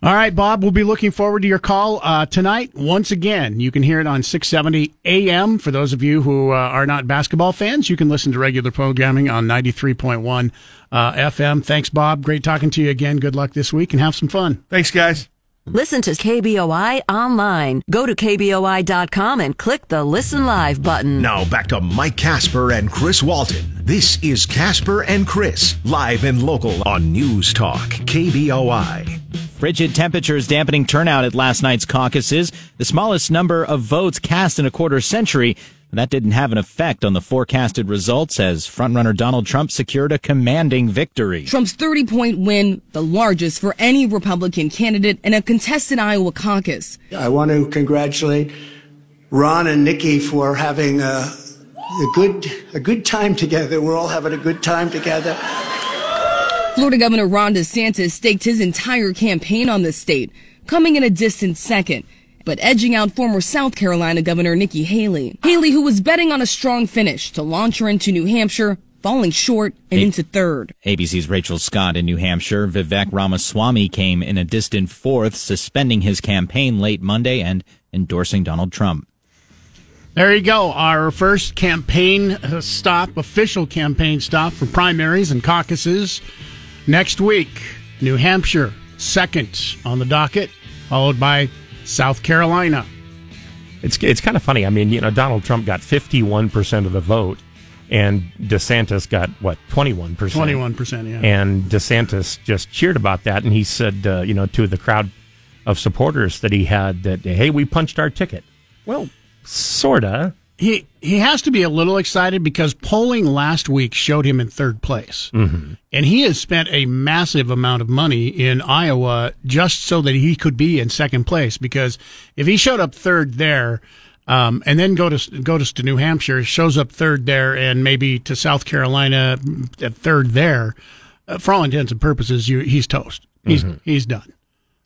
All right, Bob, we'll be looking forward to your call uh, tonight. Once again, you can hear it on 670 AM. For those of you who uh, are not basketball fans, you can listen to regular programming on 93.1 uh, FM. Thanks, Bob. Great talking to you again. Good luck this week and have some fun. Thanks, guys. Listen to KBOI online. Go to KBOI.com and click the Listen Live button. Now back to Mike Casper and Chris Walton. This is Casper and Chris, live and local on News Talk, KBOI. Frigid temperatures dampening turnout at last night's caucuses, the smallest number of votes cast in a quarter century. That didn't have an effect on the forecasted results as frontrunner Donald Trump secured a commanding victory. Trump's 30 point win, the largest for any Republican candidate in a contested Iowa caucus. I want to congratulate Ron and Nikki for having a, a good a good time together. We're all having a good time together. Florida Governor Ron DeSantis staked his entire campaign on the state, coming in a distant second, but edging out former South Carolina Governor Nikki Haley. Haley, who was betting on a strong finish to launch her into New Hampshire, falling short and Hey. into third. ABC's Rachel Scott in New Hampshire. Vivek Ramaswamy came in a distant fourth, suspending his campaign late Monday and endorsing Donald Trump. There you go. Our first campaign uh, stop, official campaign stop for primaries and caucuses next week. New Hampshire, second on the docket, followed by South Carolina. It's it's kind of funny. I mean, you know, Donald Trump got 51% of the vote and DeSantis got what, 21%. 21%, yeah. And DeSantis just cheered about that and he said, uh, you know, to the crowd of supporters that he had that hey, we punched our ticket. Well, sorta. He he has to be a little excited because polling last week showed him in third place. Mm-hmm. And he has spent a massive amount of money in Iowa just so that he could be in second place. Because if he showed up third there, um, and then go to go to, New Hampshire, shows up third there, and maybe to South Carolina mm, third there, uh, for all intents and purposes, you, he's toast. He's Mhm. he's done.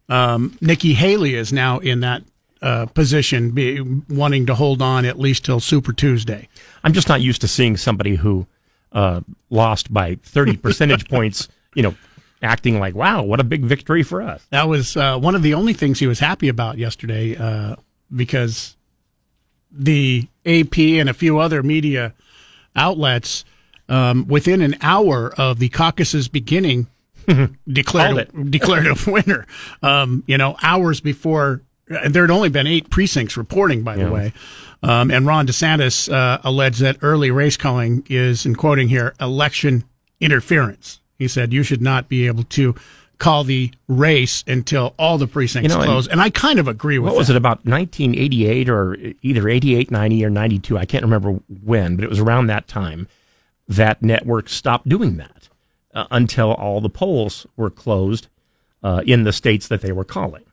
Um, Nikki Haley is now in that uh, position, be, wanting to hold on at least till Super Tuesday. I'm just not used to seeing somebody who uh, lost by 30 percentage points, you know, acting like, wow, what a big victory for us. That was uh, one of the only things he was happy about yesterday uh, because the AP and a few other media outlets, um, within an hour of the caucus's beginning, declared a, declared a winner. Um, you know, hours before, there had only been eight precincts reporting, by Yeah. the way. Um, and Ron DeSantis uh, alleged that early race calling is, in quoting here, election interference. He said you should not be able to call the race until all the precincts You know, close. And I kind of agree with What was it about 1988 or either 88, 90 or 92? I can't remember when, but it was around that time that network stopped doing that uh, until all the polls were closed uh, in the states that they were calling.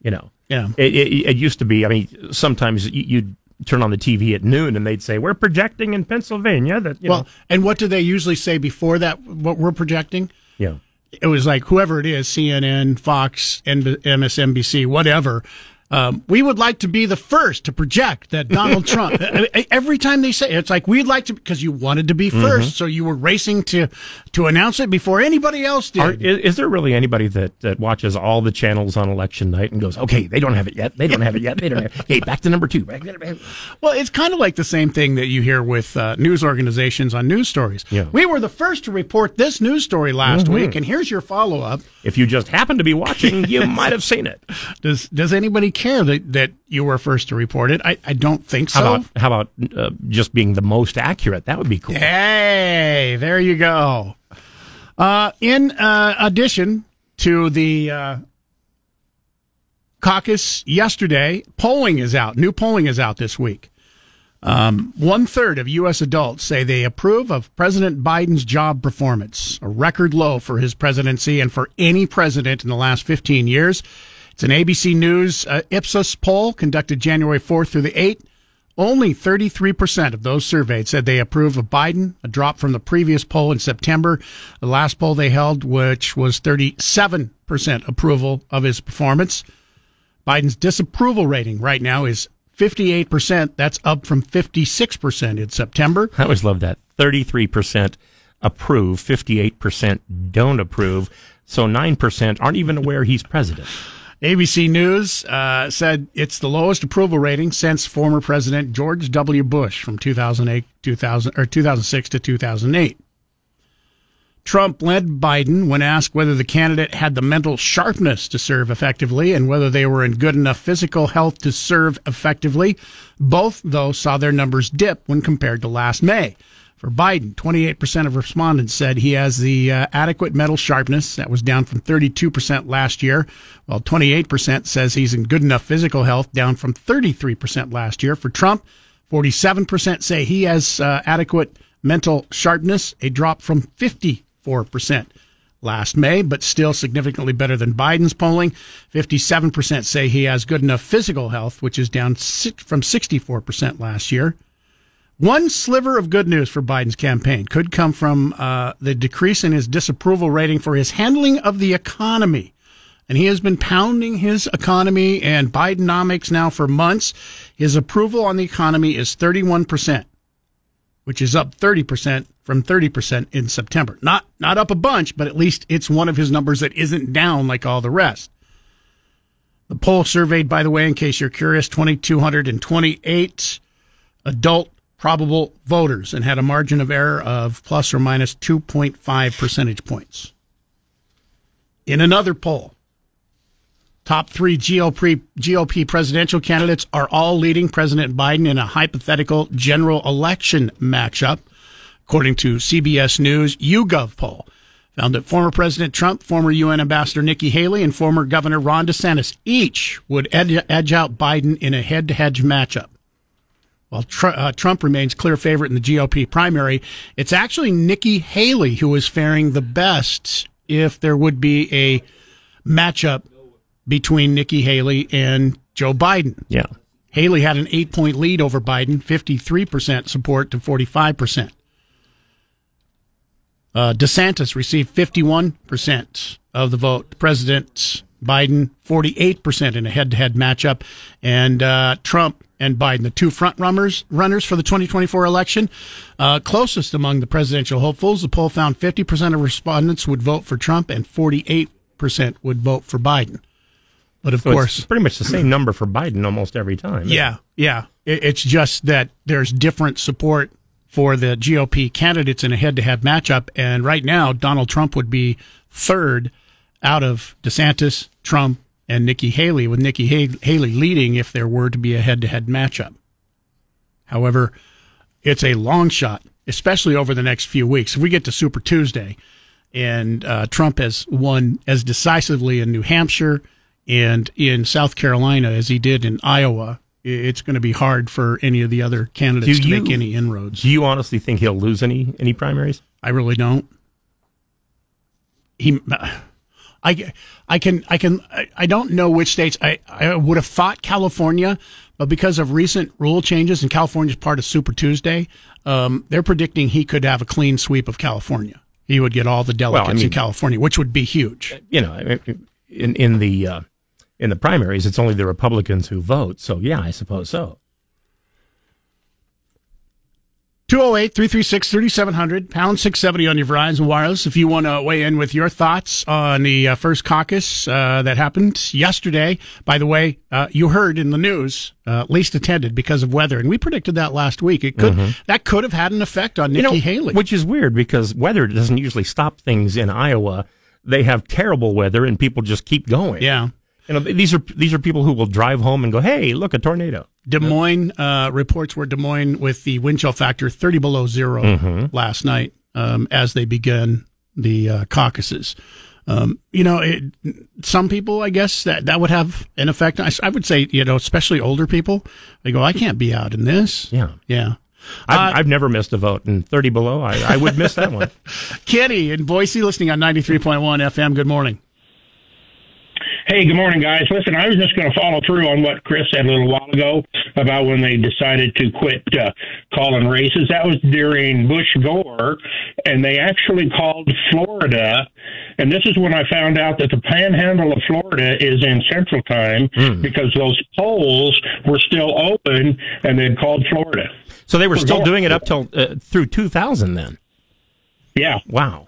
You know, Yeah. it, it, it used to be. I mean, sometimes you, you'd turn on the TV at noon and they'd say we're projecting in Pennsylvania that you well, know, and what do they usually say before that? What we're projecting? yeah. it was like whoever it is, CNN, Fox, MSNBC, whatever. Um, we would like to be the first to project that Donald Trump. every time they say it, it's like we'd like to because you wanted to be 1st Mhm. so you were racing to to announce it before anybody else did. Are, is, is there really anybody that, that watches all the channels on election night and goes, okay, they don't have it yet. They don't have it yet. They don't have it. Okay, back to number two. Back to number- Well, it's kind of like the same thing that you hear with uh, news organizations on news stories. Yeah. We were the first to report this news story last Mhm. week, and here's your follow up. If you just happen to be watching, you might have seen it. Does Does anybody care that, that you were first to report it? I, I don't think so. How about how about uh, just being the most accurate? That would be cool. Hey, there you go. Uh, in uh, addition to the uh, caucus yesterday, polling is out. New polling is out this week. Um, one third of U.S. adults say they approve of President Biden's job performance, a record low for his presidency and for any president in the last 15 years. It's an ABC News uh, Ipsos poll conducted January 4th through the 8th. Only 33% of those surveyed said they approve of Biden, a drop from the previous poll in September. The last poll they held, which was 37% approval of his performance. Biden's disapproval rating right now is 58%. That's up from 56% in September. I always love that. 33% approve, 58% don't approve. So 9% aren't even aware he's president. ABC News uh, said it's the lowest approval rating since former President George W. Bush from 2008, 2000 or 2006 to 2008. Trump led Biden when asked whether the candidate had the mental sharpness to serve effectively and whether they were in good enough physical health to serve effectively. Both, though, saw their numbers dip when compared to last May. For Biden, 28% of respondents said he has the uh, adequate mental sharpness. That was down from 32% last year, while 28% says he's in good enough physical health, down from 33% last year. For Trump, 47% say he has uh, adequate mental sharpness, a drop from 54% last May, but still significantly better than Biden's polling. 57% say he has good enough physical health, which is down from 64% last year. One sliver of good news for Biden's campaign could come from uh, the decrease in his disapproval rating for his handling of the economy. And he has been pounding his economy and Bidenomics now for months. His approval on the economy is 31%, which is up 30% from 30% in September. Not, not up a bunch, but at least it's one of his numbers that isn't down like all the rest. The poll surveyed, by the way, in case you're curious, 2,228 adult probable voters and had a margin of error of plus or minus 2.5 percentage points. In another poll, top three GOP, GOP presidential candidates are all leading President Biden in a hypothetical general election matchup, according to CBS News YouGov poll. Found that former President Trump, former UN Ambassador Nikki Haley, and former Governor Ron DeSantis each would edge, out Biden in a head to head matchup. While Tr- uh, Trump remains clear favorite in the GOP primary, it's actually Nikki Haley who is faring the best if there would be a matchup between Nikki Haley and Joe Biden. Yeah. Haley had an eight point lead over Biden, 53% support to 45%. Uh, DeSantis received 51% of the vote. President Biden, 48% in a head to head matchup. And uh, Trump and Biden, the two front runners, runners for the 2024 election, uh, closest among the presidential hopefuls. The poll found 50% of respondents would vote for Trump and 48% would vote for Biden. But of So it's course, pretty much the same number for Biden almost every time. yeah, yeah. It, it's just that there's different support for the GOP candidates in a head-to-head matchup, and right now Donald Trump would be third out of DeSantis, Trump, and Nikki Haley, with Nikki Haley leading if there were to be a head-to-head matchup. However, it's a long shot, especially over the next few weeks. If we get to Super Tuesday, and uh, Trump has won as decisively in New Hampshire and in South Carolina as he did in Iowa, it's going to be hard for any of the other candidates Do to you- make any inroads. Do you honestly think he'll lose any any primaries? I really don't. He, I, I can, I can, I, I don't know which states. I, I would have thought California, but because of recent rule changes and California's part of Super Tuesday, um, they're predicting he could have a clean sweep of California. He would get all the delegates Well, I mean- in California, which would be huge. You know, in in the uh, in the primaries, it's only the Republicans who vote. So yeah, I suppose so. 208 336 3700, pound 670 on your Verizon Wireless. If you want to weigh in with your thoughts on the uh, first caucus uh, that happened yesterday. By the way, uh, you heard in the news, uh, least attended because of weather. And we predicted that last week. It could Mhm. That could have had an effect on You Nikki know, Haley. which is weird because weather doesn't usually stop things in Iowa. They have terrible weather, and people just keep going. Yeah. You know, these are these are people who will drive home and go, "Hey, look, a tornado." Des Moines uh, reports were Des Moines with the wind chill factor 30 below 0 Mhm. last night um, as they began the uh, caucuses. Um, you know, it, some people, I guess that that would have an effect. I, I would say, you know, especially older people, they go, "I can't be out in this." Yeah, yeah. I've, I've never missed a vote, and thirty below, I, I would miss that one. Kenny in Boise, listening on 93.1 FM. Good morning. Hey, good morning, guys. Listen, I was just going to follow through on what Chris said a little while ago about when they decided to quit uh, calling races. That was during Bush Gore, and they actually called Florida. And this is when I found out that the panhandle of Florida is in Central Time because those polls were still open and they'd called Florida. So they were For still Gore. doing it up till uh, through two thousand. Then, Yeah. wow.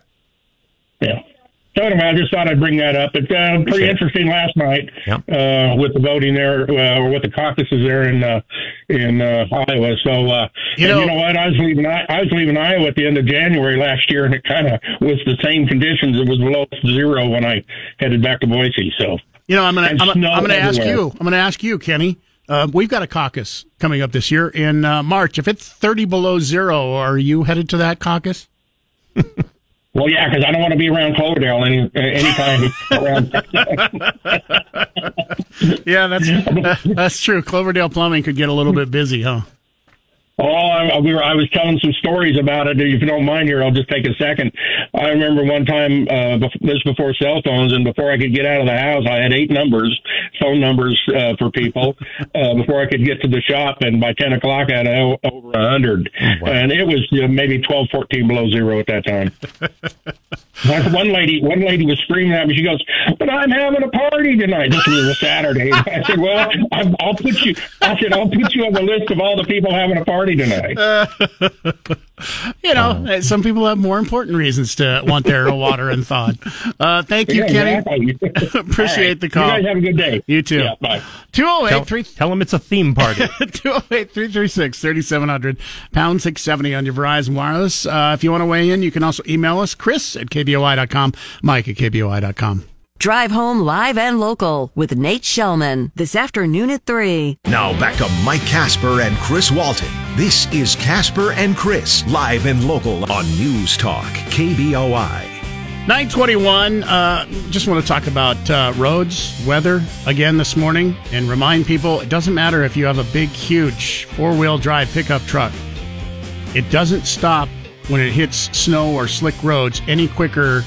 Yeah. So anyway, I just thought I'd bring that up. It's uh, pretty interesting last night Yep. uh, with the voting there, uh, or with the caucuses there in uh, in uh, Iowa. So uh, You know- you know what? I was leaving I, I was leaving Iowa at the end of January last year, and it kind of was the same conditions. It was below zero when I headed back to Boise. So You know, I'm gonna I'm, I'm gonna ask you. I'm gonna ask you, Kenny. Uh, we've got a caucus coming up this year in uh, March. If it's 30 below zero, are you headed to that caucus? Well, yeah, because I don't want to be around Cloverdale any anytime around. yeah, that's that's true. Cloverdale Plumbing could get a little bit busy, huh? Oh, I, we were, I was telling some stories about it. If you don't mind here, I'll just take a second. I remember one time, uh, bef- this was before cell phones, and before I could get out of the house, I had eight numbers, phone numbers uh, for people, uh, before I could get to the shop. And by 10 o'clock, I had o- over a 100. And it was uh, maybe 12, 14 below zero at that time. One lady, one lady was screaming at me. She goes, "But I'm having a party tonight." This was a Saturday. I said, "Well, I'm, I'll put you." I said, "I'll put you on the list of all the people having a party tonight." you know, uh, some people have more important reasons to want their water and thawed. Uh, thank you, Yeah, Kenny. exactly. Appreciate All right. the call. You guys have a good day. You too. Yeah, bye. 208 Tell, tell them it's a theme party. 208 336 3700, pound 670 on your Verizon Wireless. Uh, if you want to weigh in, you can also email us, Chris at KBOI.com, Mike at KBOI.com. Drive home live and local with Nate Shelman this afternoon at 3. Now back to Mike Casper and Chris Walton. This is Casper and Chris, live and local on News Talk, KBOI. 921, uh, just want to talk about uh, roads, weather again this morning, and remind people it doesn't matter if you have a big, huge four wheel drive pickup truck, it doesn't stop when it hits snow or slick roads any quicker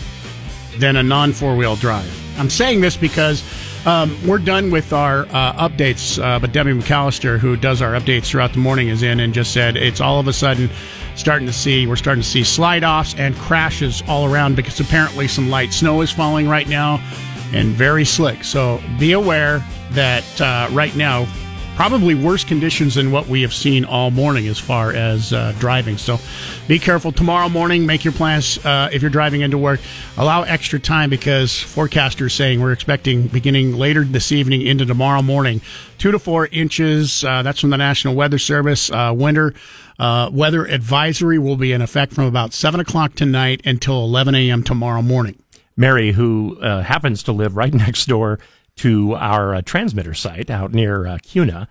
than a non four wheel drive. I'm saying this because um, we're done with our uh, updates, uh, but Debbie McAllister, who does our updates throughout the morning, is in and just said it's all of a sudden starting to see we're starting to see slide offs and crashes all around because apparently some light snow is falling right now and very slick. So be aware that uh, right now probably worse conditions than what we have seen all morning as far as uh, driving. So be careful tomorrow morning. Make your plans uh, if you're driving into work. Allow extra time because forecasters saying we're expecting beginning later this evening into tomorrow morning, two to four inches. Uh, that's from the National Weather Service. Uh, winter uh, weather advisory will be in effect from about seven o'clock tonight until 11 a.m. tomorrow morning. Mary, who uh, happens to live right next door to our uh, transmitter site out near uh, Kuna,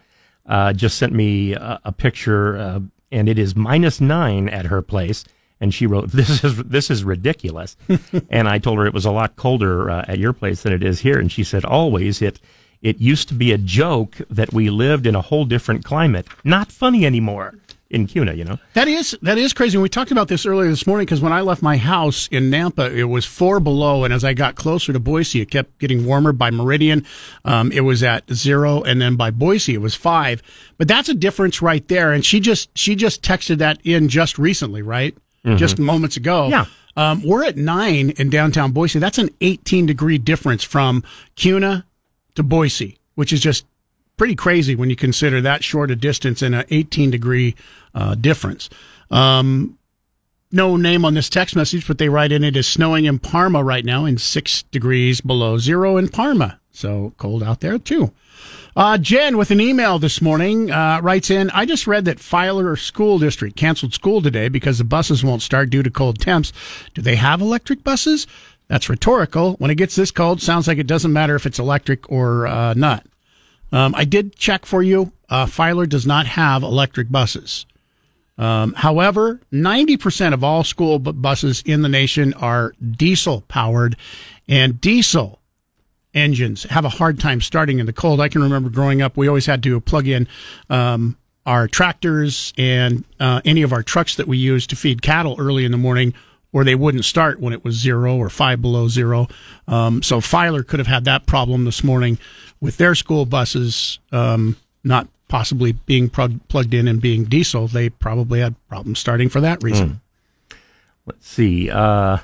uh, just sent me a, a picture, uh, and it is minus nine at her place. And she wrote, "This is this is ridiculous." and I told her it was a lot colder uh, at your place than it is here, and she said, "Always it." It used to be a joke that we lived in a whole different climate. Not funny anymore in Kuna, you know. That is that is crazy. And we talked about this earlier this morning because when I left my house in Nampa, it was four below, and as I got closer to Boise, it kept getting warmer. By Meridian, um, it was at zero, and then by Boise, it was five. But that's a difference right there. And she just she just texted that in just recently, right? Mhm. Just moments ago. Yeah. Um, we're at nine in downtown Boise. That's an 18 degree difference from Kuna to Boise, which is just pretty crazy when you consider that short a distance and an 18 degree uh, difference. Um, no name on this text message, but they write in it is snowing in Parma right now and six degrees below zero in Parma. So cold out there too. Uh, Jen with an email this morning uh, writes in I just read that Filer School District canceled school today because the buses won't start due to cold temps. Do they have electric buses? That's rhetorical. When it gets this cold, sounds like it doesn't matter if it's electric or uh, not. Um, I did check for you. Uh, Filer does not have electric buses. Um, however, 90% of all school bu- buses in the nation are diesel powered, and diesel engines have a hard time starting in the cold. I can remember growing up, we always had to plug in um, our tractors and uh, any of our trucks that we used to feed cattle early in the morning, or they wouldn't start when it was zero or five below zero. Um, so Filer could have had that problem this morning with their school buses um, not possibly being plug- plugged in and being diesel. They probably had problems starting for that reason. Let's see. Uh,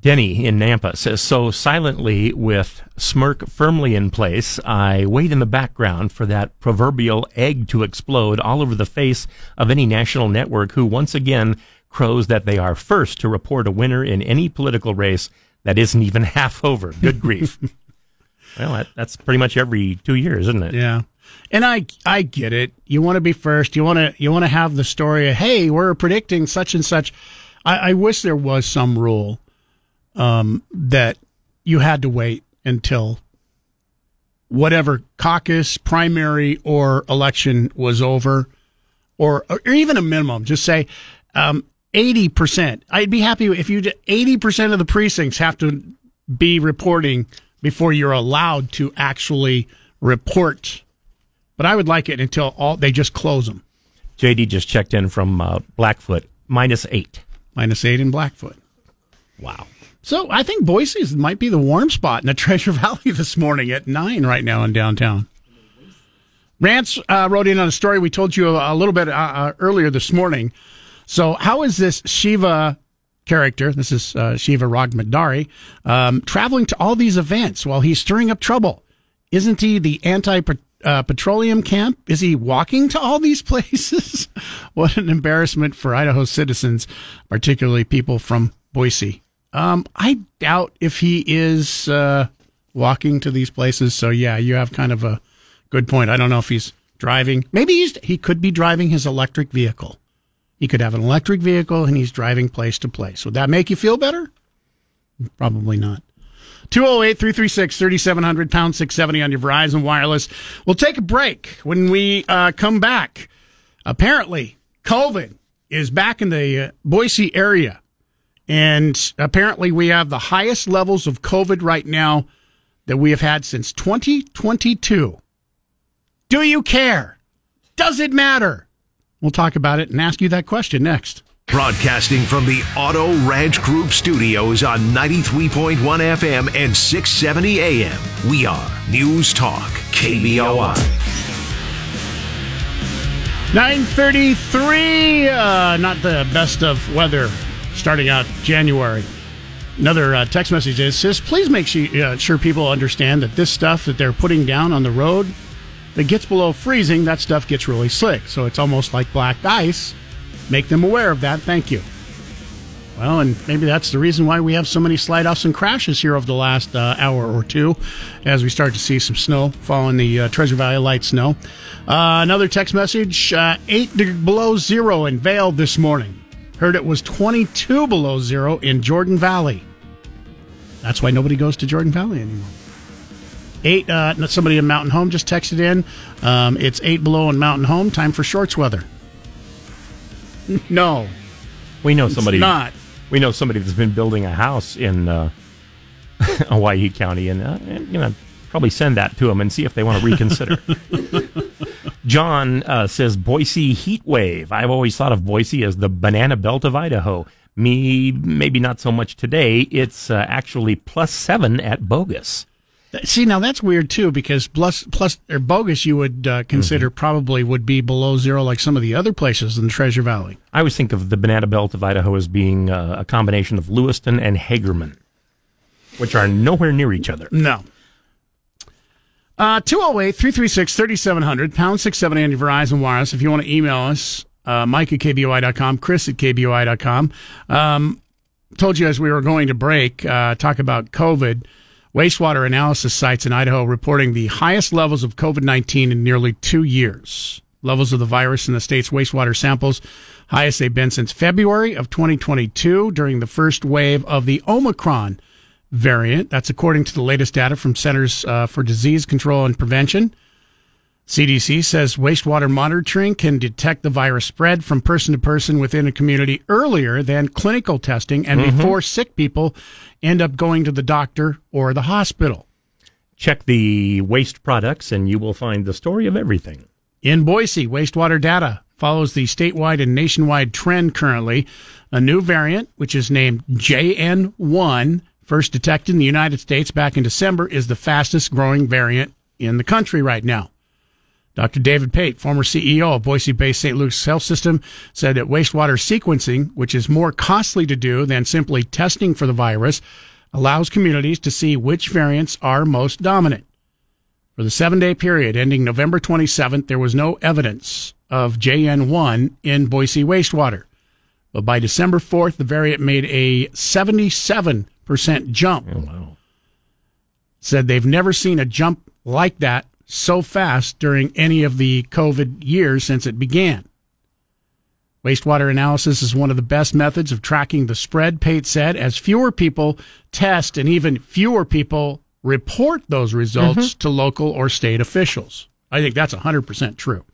Denny in Nampa says, so silently with smirk firmly in place, I wait in the background for that proverbial egg to explode all over the face of any national network who once again crows that they are first to report a winner in any political race that isn't even half over. Good grief. well, that, that's pretty much every two years, isn't it? Yeah. And I I get it. You want to be first. You want to you want to have the story of hey, we're predicting such and such. I, I wish there was some rule um, that you had to wait until whatever caucus, primary, or election was over, or or even a minimum. Just say um, eighty percent. I'd be happy if you eighty percent of the precincts have to be reporting before you're allowed to actually report. But I would like it until all they just close them. JD just checked in from uh, Blackfoot, minus eight. Minus eight in Blackfoot. Wow. So I think Boise might be the warm spot in the Treasure Valley this morning at nine right now in downtown. Rance uh, wrote in on a story we told you a, a little bit uh, uh, earlier this morning. So how is this Shiva character? This is uh, Shiva Rajbhandari um, traveling to all these events while he's stirring up trouble. Isn't he the anti uh, petroleum camp? Is he walking to all these places? what an embarrassment for Idaho citizens, particularly people from Boise. Um, I doubt if he is uh, walking to these places. So yeah, you have kind of a good point. I don't know if he's driving. Maybe he's he could be driving his electric vehicle. He could have an electric vehicle and he's driving place to place. Would that make you feel better? Probably not. 208 336 3700 pound 670 on your Verizon Wireless. We'll take a break. When we uh, come back, apparently COVID is back in the uh, Boise area. And apparently, we have the highest levels of COVID right now that we have had since 2022. Do you care? Does it matter? We'll talk about it and ask you that question next. Broadcasting from the Auto Ranch Group studios on 93.1 FM and 670 AM. We are News Talk, KBOI. 933, uh, not the best of weather starting out January. Another uh, text message is says, please make sure, uh, sure people understand that this stuff that they're putting down on the road that gets below freezing, that stuff gets really slick. So it's almost like black ice. Make them aware of that. Thank you. Well, and maybe that's the reason why we have so many slide offs and crashes here over the last uh, hour or two as we start to see some snow fall in the uh, Treasure Valley light snow. Uh, another text message uh, 8 below zero in Vale this morning. Heard it was 22 below zero in Jordan Valley. That's why nobody goes to Jordan Valley anymore. Eight, uh, somebody in Mountain Home just texted in. Um, it's eight below in Mountain Home. Time for shorts weather. No. We know It's somebody. not. We know somebody that's been building a house in uh, Hawaii County, and uh, you know, probably send that to them and see if they want to reconsider. John uh, says Boise heat wave. I've always thought of Boise as the banana belt of Idaho. Me, maybe not so much today. It's uh, actually plus seven at Bogus. See, now that's weird too, because plus, plus or bogus you would uh, consider Mm-hmm. probably would be below zero, like some of the other places in the Treasure Valley. I always think of the Banana Belt of Idaho as being uh, a combination of Lewiston and Hagerman, which are nowhere near each other. No. Uh, 208 336 3700, pound 670 on your Verizon Wireless. If you want to email us, uh, Mike at KBOI.com, Chris at KBOI.com. Um, told you as we were going to break, uh, talk about COVID. Wastewater analysis sites in Idaho reporting the highest levels of COVID 19 in nearly two years. Levels of the virus in the state's wastewater samples, highest they've been since February of 2022 during the first wave of the Omicron variant. That's according to the latest data from Centers uh, for Disease Control and Prevention. CDC says wastewater monitoring can detect the virus spread from person to person within a community earlier than clinical testing and Mhm. before sick people end up going to the doctor or the hospital. Check the waste products, and you will find the story of everything. In Boise, wastewater data follows the statewide and nationwide trend currently. A new variant, which is named JN1, first detected in the United States back in December, is the fastest growing variant in the country right now. Dr. David Pate, former CEO of Boise based St. Luke's Health System, said that wastewater sequencing, which is more costly to do than simply testing for the virus, allows communities to see which variants are most dominant. For the seven day period ending November 27th, there was no evidence of JN1 in Boise wastewater. But by December 4th, the variant made a 77% jump. Oh, wow. Said they've never seen a jump like that so fast during any of the COVID years since it began. Wastewater analysis is one of the best methods of tracking the spread, Pate said, as fewer people test and even fewer people report those results mm-hmm. to local or state officials. I think that's 100% true.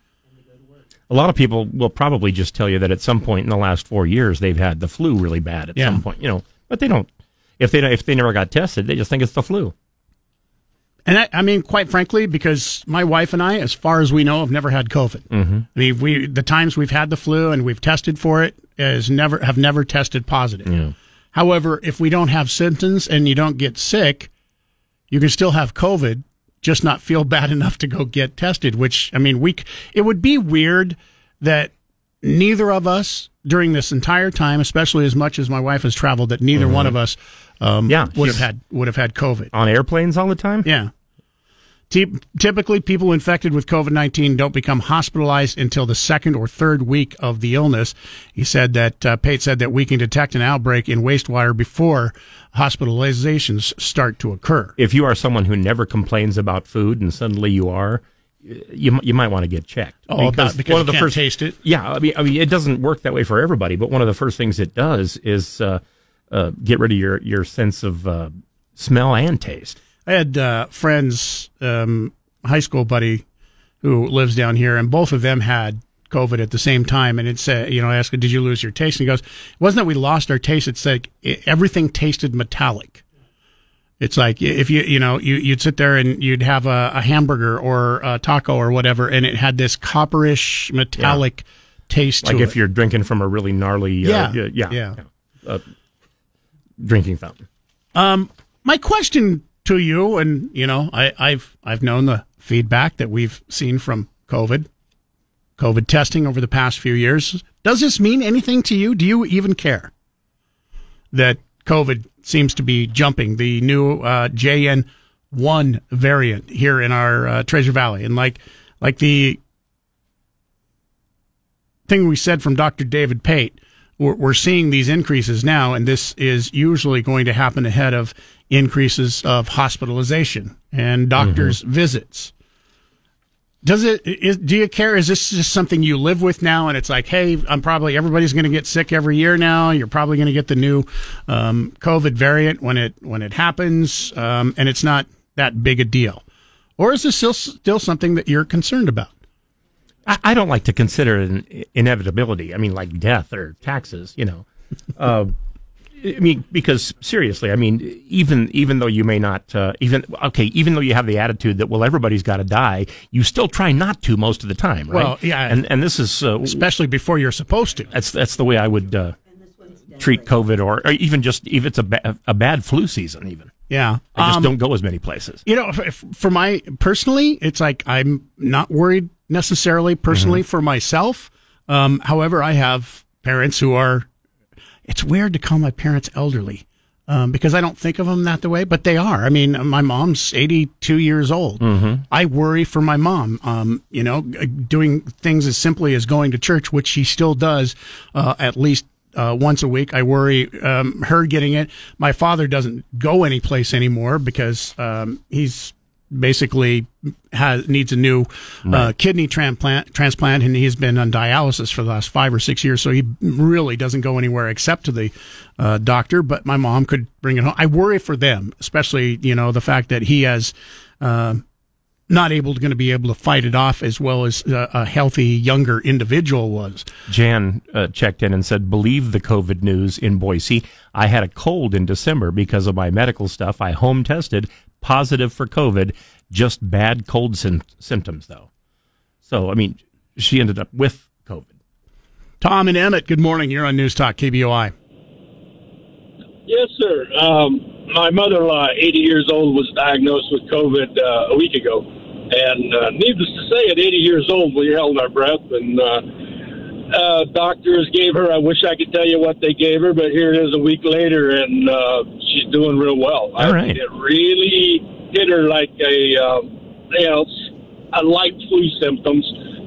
A lot of people will probably just tell you that at some point in the last four years they've had the flu really bad at Yeah. some point, you know, but they don't. If they don't- if they never got tested, they just think it's the flu. And I, I mean, quite frankly, because my wife and I, as far as we know, have never had COVID. Mm-hmm. I mean, we the times we've had the flu and we've tested for it is never have never tested positive. Yeah. However, if we don't have symptoms and you don't get sick, you can still have COVID, just not feel bad enough to go get tested. Which I mean, we it would be weird that neither of us during this entire time, especially as much as my wife has traveled, that neither Mhm. one of us um, Yeah, would have had would have had COVID on airplanes all the time. Yeah. Ty- Typically, people infected with COVID 19 don't become hospitalized until the second or third week of the illness. He said that, uh, Pate said that we can detect an outbreak in wastewater before hospitalizations start to occur. If you are someone who never complains about food and suddenly you are, you you might want to get checked. Oh, about- because you can't taste it? Yeah, I mean, I mean, it doesn't work that way for everybody, but one of the first things it does is uh, uh, get rid of your your sense of uh, smell and taste. I had uh, friends, um, high school buddy, who lives down here, and both of them had COVID at the same time. And it said, you know, I asked, him, "Did you lose your taste?" And he goes, "It wasn't that we lost our taste. It's like it, everything tasted metallic." It's like if you you know you you'd sit there and you'd have a, a hamburger or a taco or whatever, and it had this copperish metallic taste Like if it. you're drinking from a really gnarly, uh, Yeah, yeah, yeah. uh, drinking fountain. Um, my question to you, and you know, I, I've I've known the feedback that we've seen from COVID, COVID testing over the past few years. Does this mean anything to you? Do you even care that COVID seems to be jumping the new uh, JN one variant here in our uh, Treasure Valley, and like like the thing we said from Dr. David Pate, we're, we're seeing these increases now, and this is usually going to happen ahead of increases of hospitalization and doctors' visits. Does it? Is, do you care? Is this just something you live with now? And it's like, hey, I'm probably everybody's going to get sick every year now. You're probably going to get the new um, COVID variant when it when it happens, um, and it's not that big a deal. Or is this still still something that you're concerned about? I, I don't like to consider it an inevitability. I mean, like death or taxes, you know. Uh, I mean, because seriously, I mean, even even though you may not, uh, even okay, even though you have the attitude that well, everybody's got to die, you still try not to most of the time, right? Well, yeah. and and this is uh, especially before you're supposed to. That's that's the way I would uh, treat COVID, or, or even just if it's a ba- a bad flu season, even. Yeah. I just Um, don't go as many places. You know, f- for my personally, it's like I'm not worried necessarily personally for myself. Um, however, I have parents who are. It's weird to call my parents elderly um, because I don't think of them that the way, but they are. I mean, my mom's 82 years old. I worry for my mom. Um, you know, doing things as simply as going to church, which she still does uh, at least uh, once a week. I worry um, her getting it. My father doesn't go anyplace anymore because um, he's basically has needs a new uh, kidney transplant transplant and he's been on dialysis for the last five or six years so he really doesn't go anywhere except to the uh, doctor but my mom could bring it home i worry for them especially you know the fact that he has uh, not able to going to be able to fight it off as well as uh, a healthy younger individual was Jan uh, checked in and said, "Believe the COVID news in Boise. I had a cold in December because of my medical stuff. I home tested positive for COVID, just bad cold sym- symptoms though. So, I mean, she ended up with COVID. tom and emmett good morning you're on news talk kboi Yes, sir. Um, my mother-in-law, 80 years old, was diagnosed with COVID uh, a week ago, and uh, needless to say, at 80 years old, we held our breath. And uh, uh, doctors gave her. I wish I could tell you what they gave her, but here it is a week later, and uh, she's doing real well. I All mean, right. it really hit her like a, um, you know, a light flu symptoms.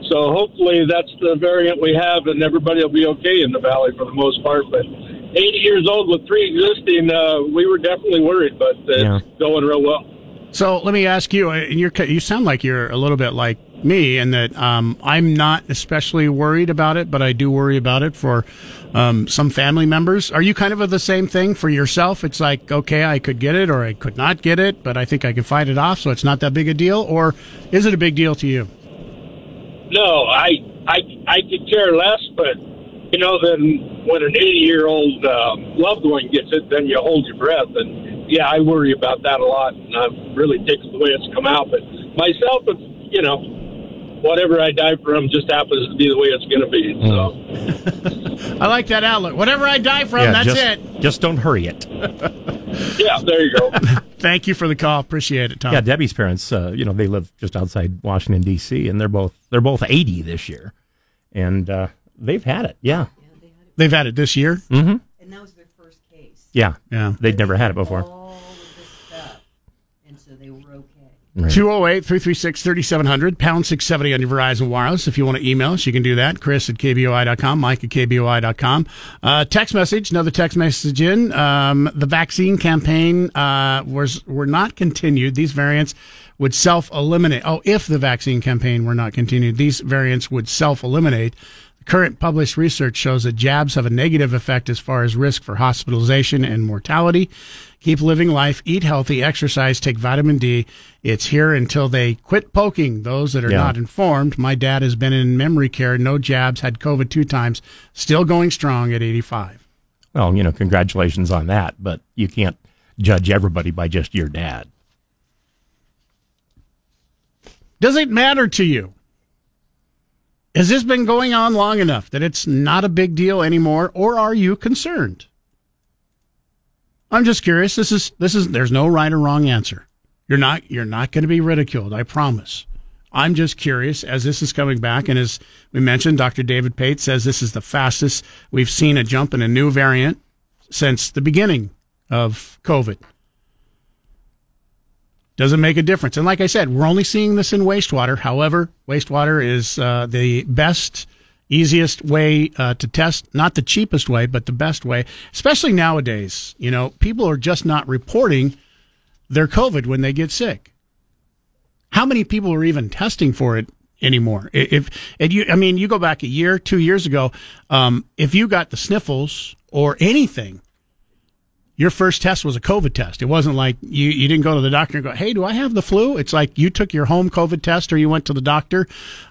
So hopefully that's the variant we have, and everybody will be okay in the valley for the most part. But 80 years old with pre-existing, uh, we were definitely worried, but uh, Yeah. it's going real well. So let me ask you, uh, you're, you sound like you're a little bit like me in that um, I'm not especially worried about it, but I do worry about it for um, some family members. Are you kind of the same thing for yourself? It's like, okay, I could get it or I could not get it, but I think I can fight it off, so it's not that big a deal? Or is it a big deal to you? No, I I I could care less, but you know, then when an 80 year old uh, loved one gets it, then you hold your breath, and yeah, I worry about that a lot, and I'm really tickled the way it's come out. But myself, it's you know, whatever I die from just happens to be the way it's going to be. So I like that outlook. Whatever I die from, yeah, that's just, it. Just don't hurry it. yeah, there you go. Thank you for the call. Appreciate it, Tom. Yeah, Debbie's parents, uh, you know, they live just outside Washington D.C. and they're both they're both 80 this year, and uh, they've had it. Yeah, They've had it this year. Mm-hmm. And that was their first case. Yeah, Yeah. They'd never had it before. All of this stuff. And so they were okay. Right. 208 336 3700, pound 670 on your Verizon Wireless. If you want to email us, you can do that. Chris at KBOI.com, Mike at KBOI.com. Uh, text message, another text message in. Um, the vaccine campaign uh, was were not continued. These variants would self eliminate. Oh, if the vaccine campaign were not continued, these variants would self eliminate. Current published research shows that jabs have a negative effect as far as risk for hospitalization and mortality. Keep living life, eat healthy, exercise, take vitamin D. It's here until they quit poking those that are Yeah. not informed. My dad has been in memory care, no jabs, had COVID two times, still going strong at 85. Well, you know, congratulations on that, but you can't judge everybody by just your dad. Does it matter to you? Has this been going on long enough that it's not a big deal anymore, or are you concerned? I'm just curious. This is this is there's no right or wrong answer. You're not you're not going to be ridiculed, I promise. I'm just curious as this is coming back, and as we mentioned, Dr. David Pate says this is the fastest we've seen a jump in a new variant since the beginning of COVID. Doesn't make a difference. And like I said, we're only seeing this in wastewater. However, wastewater is uh, the best, easiest way uh, to test. Not the cheapest way, but the best way. Especially nowadays, you know, people are just not reporting their COVID when they get sick. How many people are even testing for it anymore? I- If you, I mean, you go back a year, two years ago, um, if you got the sniffles or anything, your first test was a COVID test. It wasn't like you, you didn't go to the doctor and go, Hey, do I have the flu? It's like you took your home COVID test or you went to the doctor.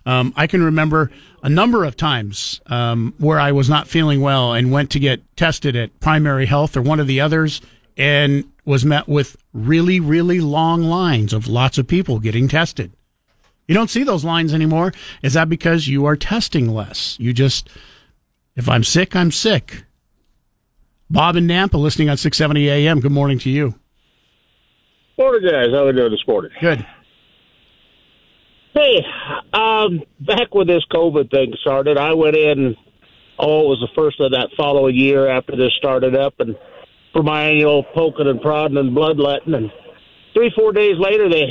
Um, I can remember a number of times, um, where I was not feeling well and went to get tested at primary health or one of the others and was met with really, really long lines of lots of people getting tested. You don't see those lines anymore. Is that because you are testing less? You just, if I'm sick, I'm sick. Bob and Nampa listening on 670 AM. Good morning to you. Morning, guys. How we doing this morning? Good. Hey, um, back when this COVID thing started, I went in. Oh, it was the first of that following year after this started up, and for my annual poking and prodding and bloodletting, and three, four days later, they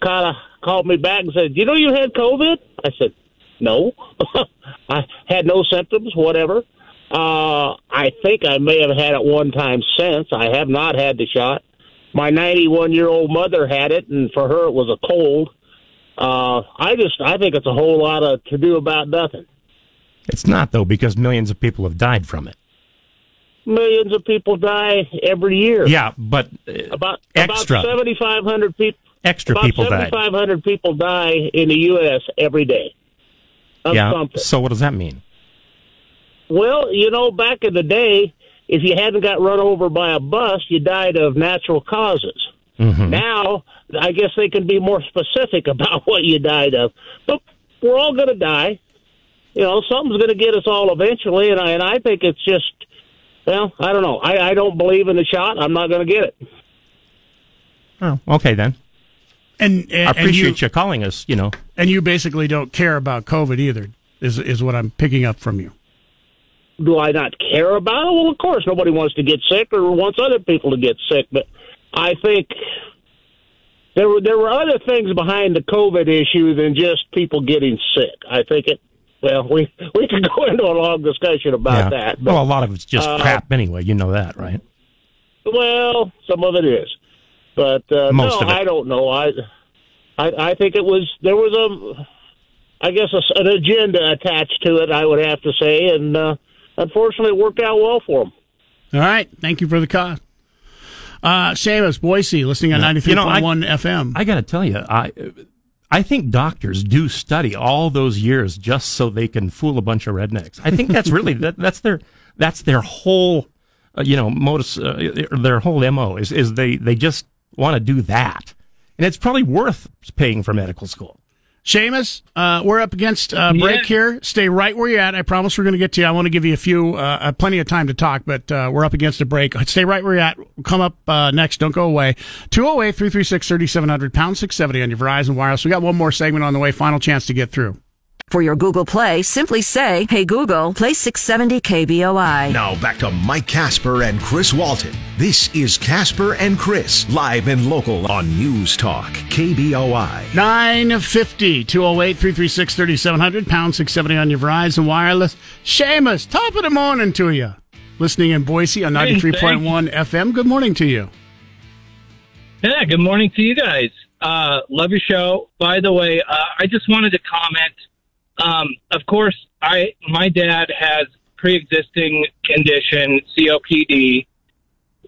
kind of called me back and said, Do "You know, you had COVID." I said, "No, I had no symptoms, whatever." Uh, I think I may have had it one time since. I have not had the shot. My 91 year old mother had it, and for her it was a cold. Uh, I just I think it's a whole lot of to do about nothing. It's not though, because millions of people have died from it. Millions of people die every year. Yeah, but uh, about extra. about 7,500 people. Extra about people died. 7,500 people die in the U.S. every day. Of yeah. something. So what does that mean? Well, you know, back in the day, if you hadn't got run over by a bus, you died of natural causes. Mm-hmm. Now, I guess they can be more specific about what you died of. But we're all going to die. You know, something's going to get us all eventually, and I, and I think it's just, well, I don't know. I, I don't believe in the shot. I'm not going to get it. Oh, okay then. And, and I appreciate and you, calling us. You know, and you basically don't care about COVID either. Is is what I'm picking up from you. Do I not care about it? Well, of course, nobody wants to get sick or wants other people to get sick. But I think there were there were other things behind the COVID issue than just people getting sick. I think it. Well, we we could go into a long discussion about yeah. that. But, well, a lot of it's just uh, crap anyway. You know that, right? Well, some of it is, but uh, Most no, of it. I don't know. I, I I think it was there was a, I guess a, an agenda attached to it. I would have to say, and uh, unfortunately, it worked out well for them. All right. Thank you for the call. Uh, Seamus, Boise, listening on Yeah. ninety three You know, I- point one FM. I got to tell you, I I think doctors do study all those years just so they can fool a bunch of rednecks. I think that's really that, that's their that's their whole uh, you know modus uh, their whole mo is is they they just want to do that, and it's probably worth paying for medical school. Seamus, uh, we're up against uh, break Yeah. here. Stay right where you're at. I promise we're going to get to you. I want to give you a few, uh, uh, plenty of time to talk, but uh, we're up against a break. Stay right where you're at. Come up uh, next. Don't go away. 208 336 3700, pound 670 on your Verizon Wireless. We got one more segment on the way. Final chance to get through. For your Google Play, simply say, Hey Google, play 670 KBOI. Now back to Mike Casper and Chris Walton. This is Casper and Chris, live and local on News Talk, KBOI. 950 208 336 3700, pound 670 on your Verizon Wireless. Seamus, top of the morning to you. Listening in Boise on Hey, 93.1 FM. Good morning to you. Yeah, good morning to you guys. Uh, love your show. By the way, uh, I just wanted to comment. Um, of course, I my dad has pre-existing condition COPD,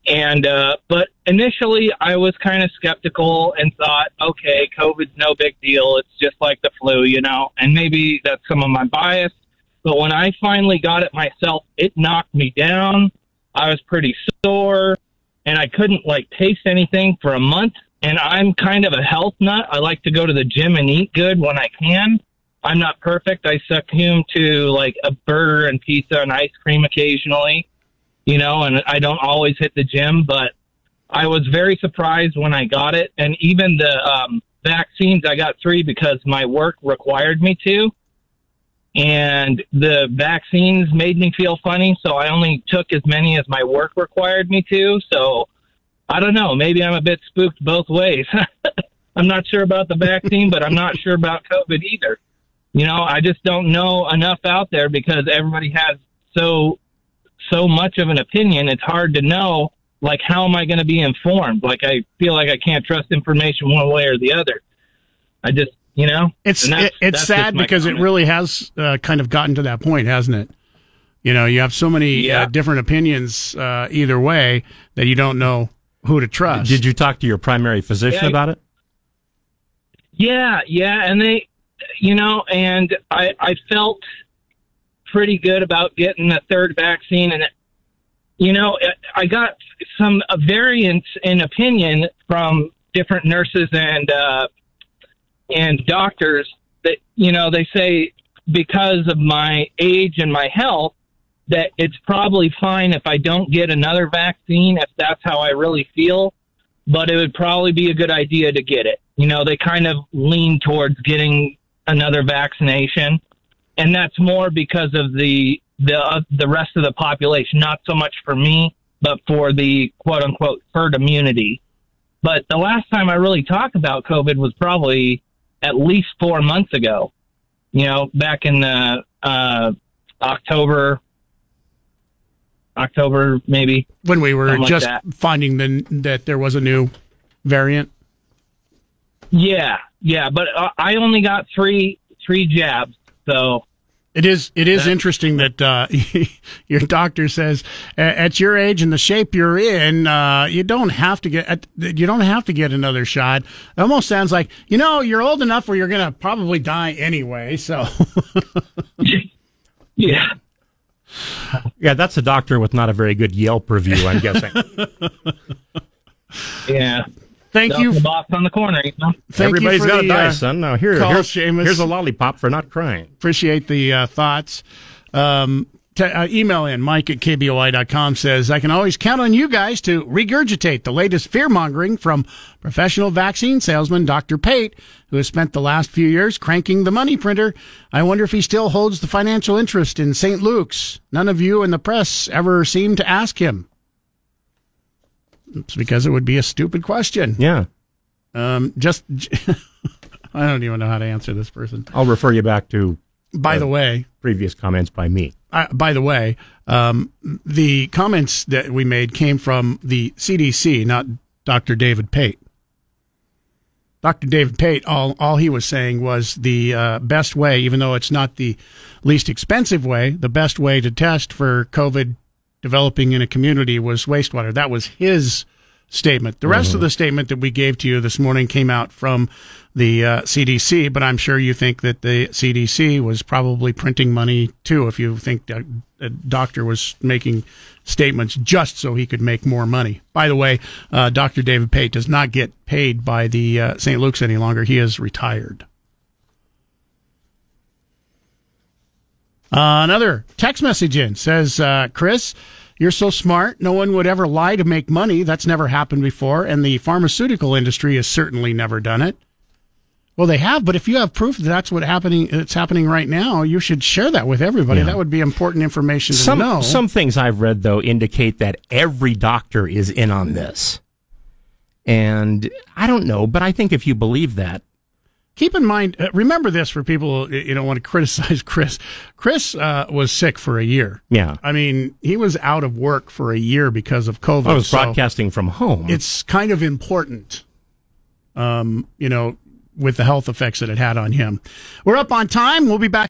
and uh, but initially I was kind of skeptical and thought, okay, COVID's no big deal. It's just like the flu, you know. And maybe that's some of my bias. But when I finally got it myself, it knocked me down. I was pretty sore and I couldn't like taste anything for a month. And I'm kind of a health nut. I like to go to the gym and eat good when I can. I'm not perfect. I succumb to like a burger and pizza and ice cream occasionally, you know, and I don't always hit the gym, but I was very surprised when I got it. And even the um, vaccines, I got three because my work required me to. And the vaccines made me feel funny, so I only took as many as my work required me to. So I don't know. Maybe I'm a bit spooked both ways. I'm not sure about the vaccine, but I'm not sure about COVID either. You know, I just don't know enough out there because everybody has so so much of an opinion. It's hard to know like how am I going to be informed? Like I feel like I can't trust information one way or the other. I just, you know, It's that's- it, it's that's sad because comment. it really has uh, kind of gotten to that point, hasn't it? You know, you have so many uh, different opinions uh, either way that you don't know who to trust. Did you talk to your primary physician Yeah. about it? Yeah, yeah, and they, you know, and I I felt pretty good about getting the third vaccine, and you know, I got some variance in opinion from different nurses and uh, and doctors that you know they say because of my age and my health that it's probably fine if I don't get another vaccine if that's how I really feel but it would probably be a good idea to get it. You know, they kind of lean towards getting another vaccination, and that's more because of the the uh, the rest of the population, not so much for me, but for the quote unquote herd immunity. But the last time I really talked about COVID was probably at least four months ago. You know, back in the uh, October, October maybe when we were Something like just finding the, that there was a new variant. Yeah, yeah, but uh, I only got three three jabs, so It is. It is interesting that uh, your doctor says at your age and the shape you're in, uh, you don't have to get. You don't have to get another shot. It almost sounds like you know you're old enough where you're going to probably die anyway. So yeah. Yeah, that's a doctor with not a very good Yelp review, I'm guessing. yeah. Thank Dump you. The box on the corner, you know. Thank you Everybody's for got the, to die, uh, son. Now here, call, here's, Seamus. here's a lollipop for not crying. appreciate the uh, thoughts. Um, t- uh, email in mike at kboi.com says i can always count on you guys to regurgitate the latest fear mongering from professional vaccine salesman dr pate who has spent the last few years cranking the money printer i wonder if he still holds the financial interest in st luke's none of you in the press ever seem to ask him it's because it would be a stupid question Yeah. um, just i don't even know how to answer this person I'll refer you back to by the way previous comments by me. uh, by the way, um, the comments that we made came from the CDC, not Dr. David Pate. Dr. David Pate, all, all he was saying was the uh, best way, even though it's not the least expensive way, the best way to test for COVID developing in a community was wastewater. That was his statement. The rest of the statement that we gave to you this morning came out from the uh, CDC, but I'm sure you think that the CDC was probably printing money too. If you think that a doctor was making statements just so he could make more money. By the way, uh, Dr. David Pate does not get paid by the uh, St. Luke's any longer. He is retired. Uh, another text message in says, uh, Chris, you're so smart. No one would ever lie to make money. That's never happened before. And the pharmaceutical industry has certainly never done it. Well, they have, but if you have proof that that's what happening, it's happening right now, you should share that with everybody. Yeah. That would be important information to Some know. some things I've read though indicate that every doctor is in on this, and I don't know, but I think if you believe that, Keep in mind, uh, remember this for people you don't want to criticize Chris. Chris uh, was sick for a year. yeah, I mean, he was out of work for a year because of COVID. I was so broadcasting from home. It's kind of important, um, you know, with the health effects that it had on him. We're up on time. We'll be back.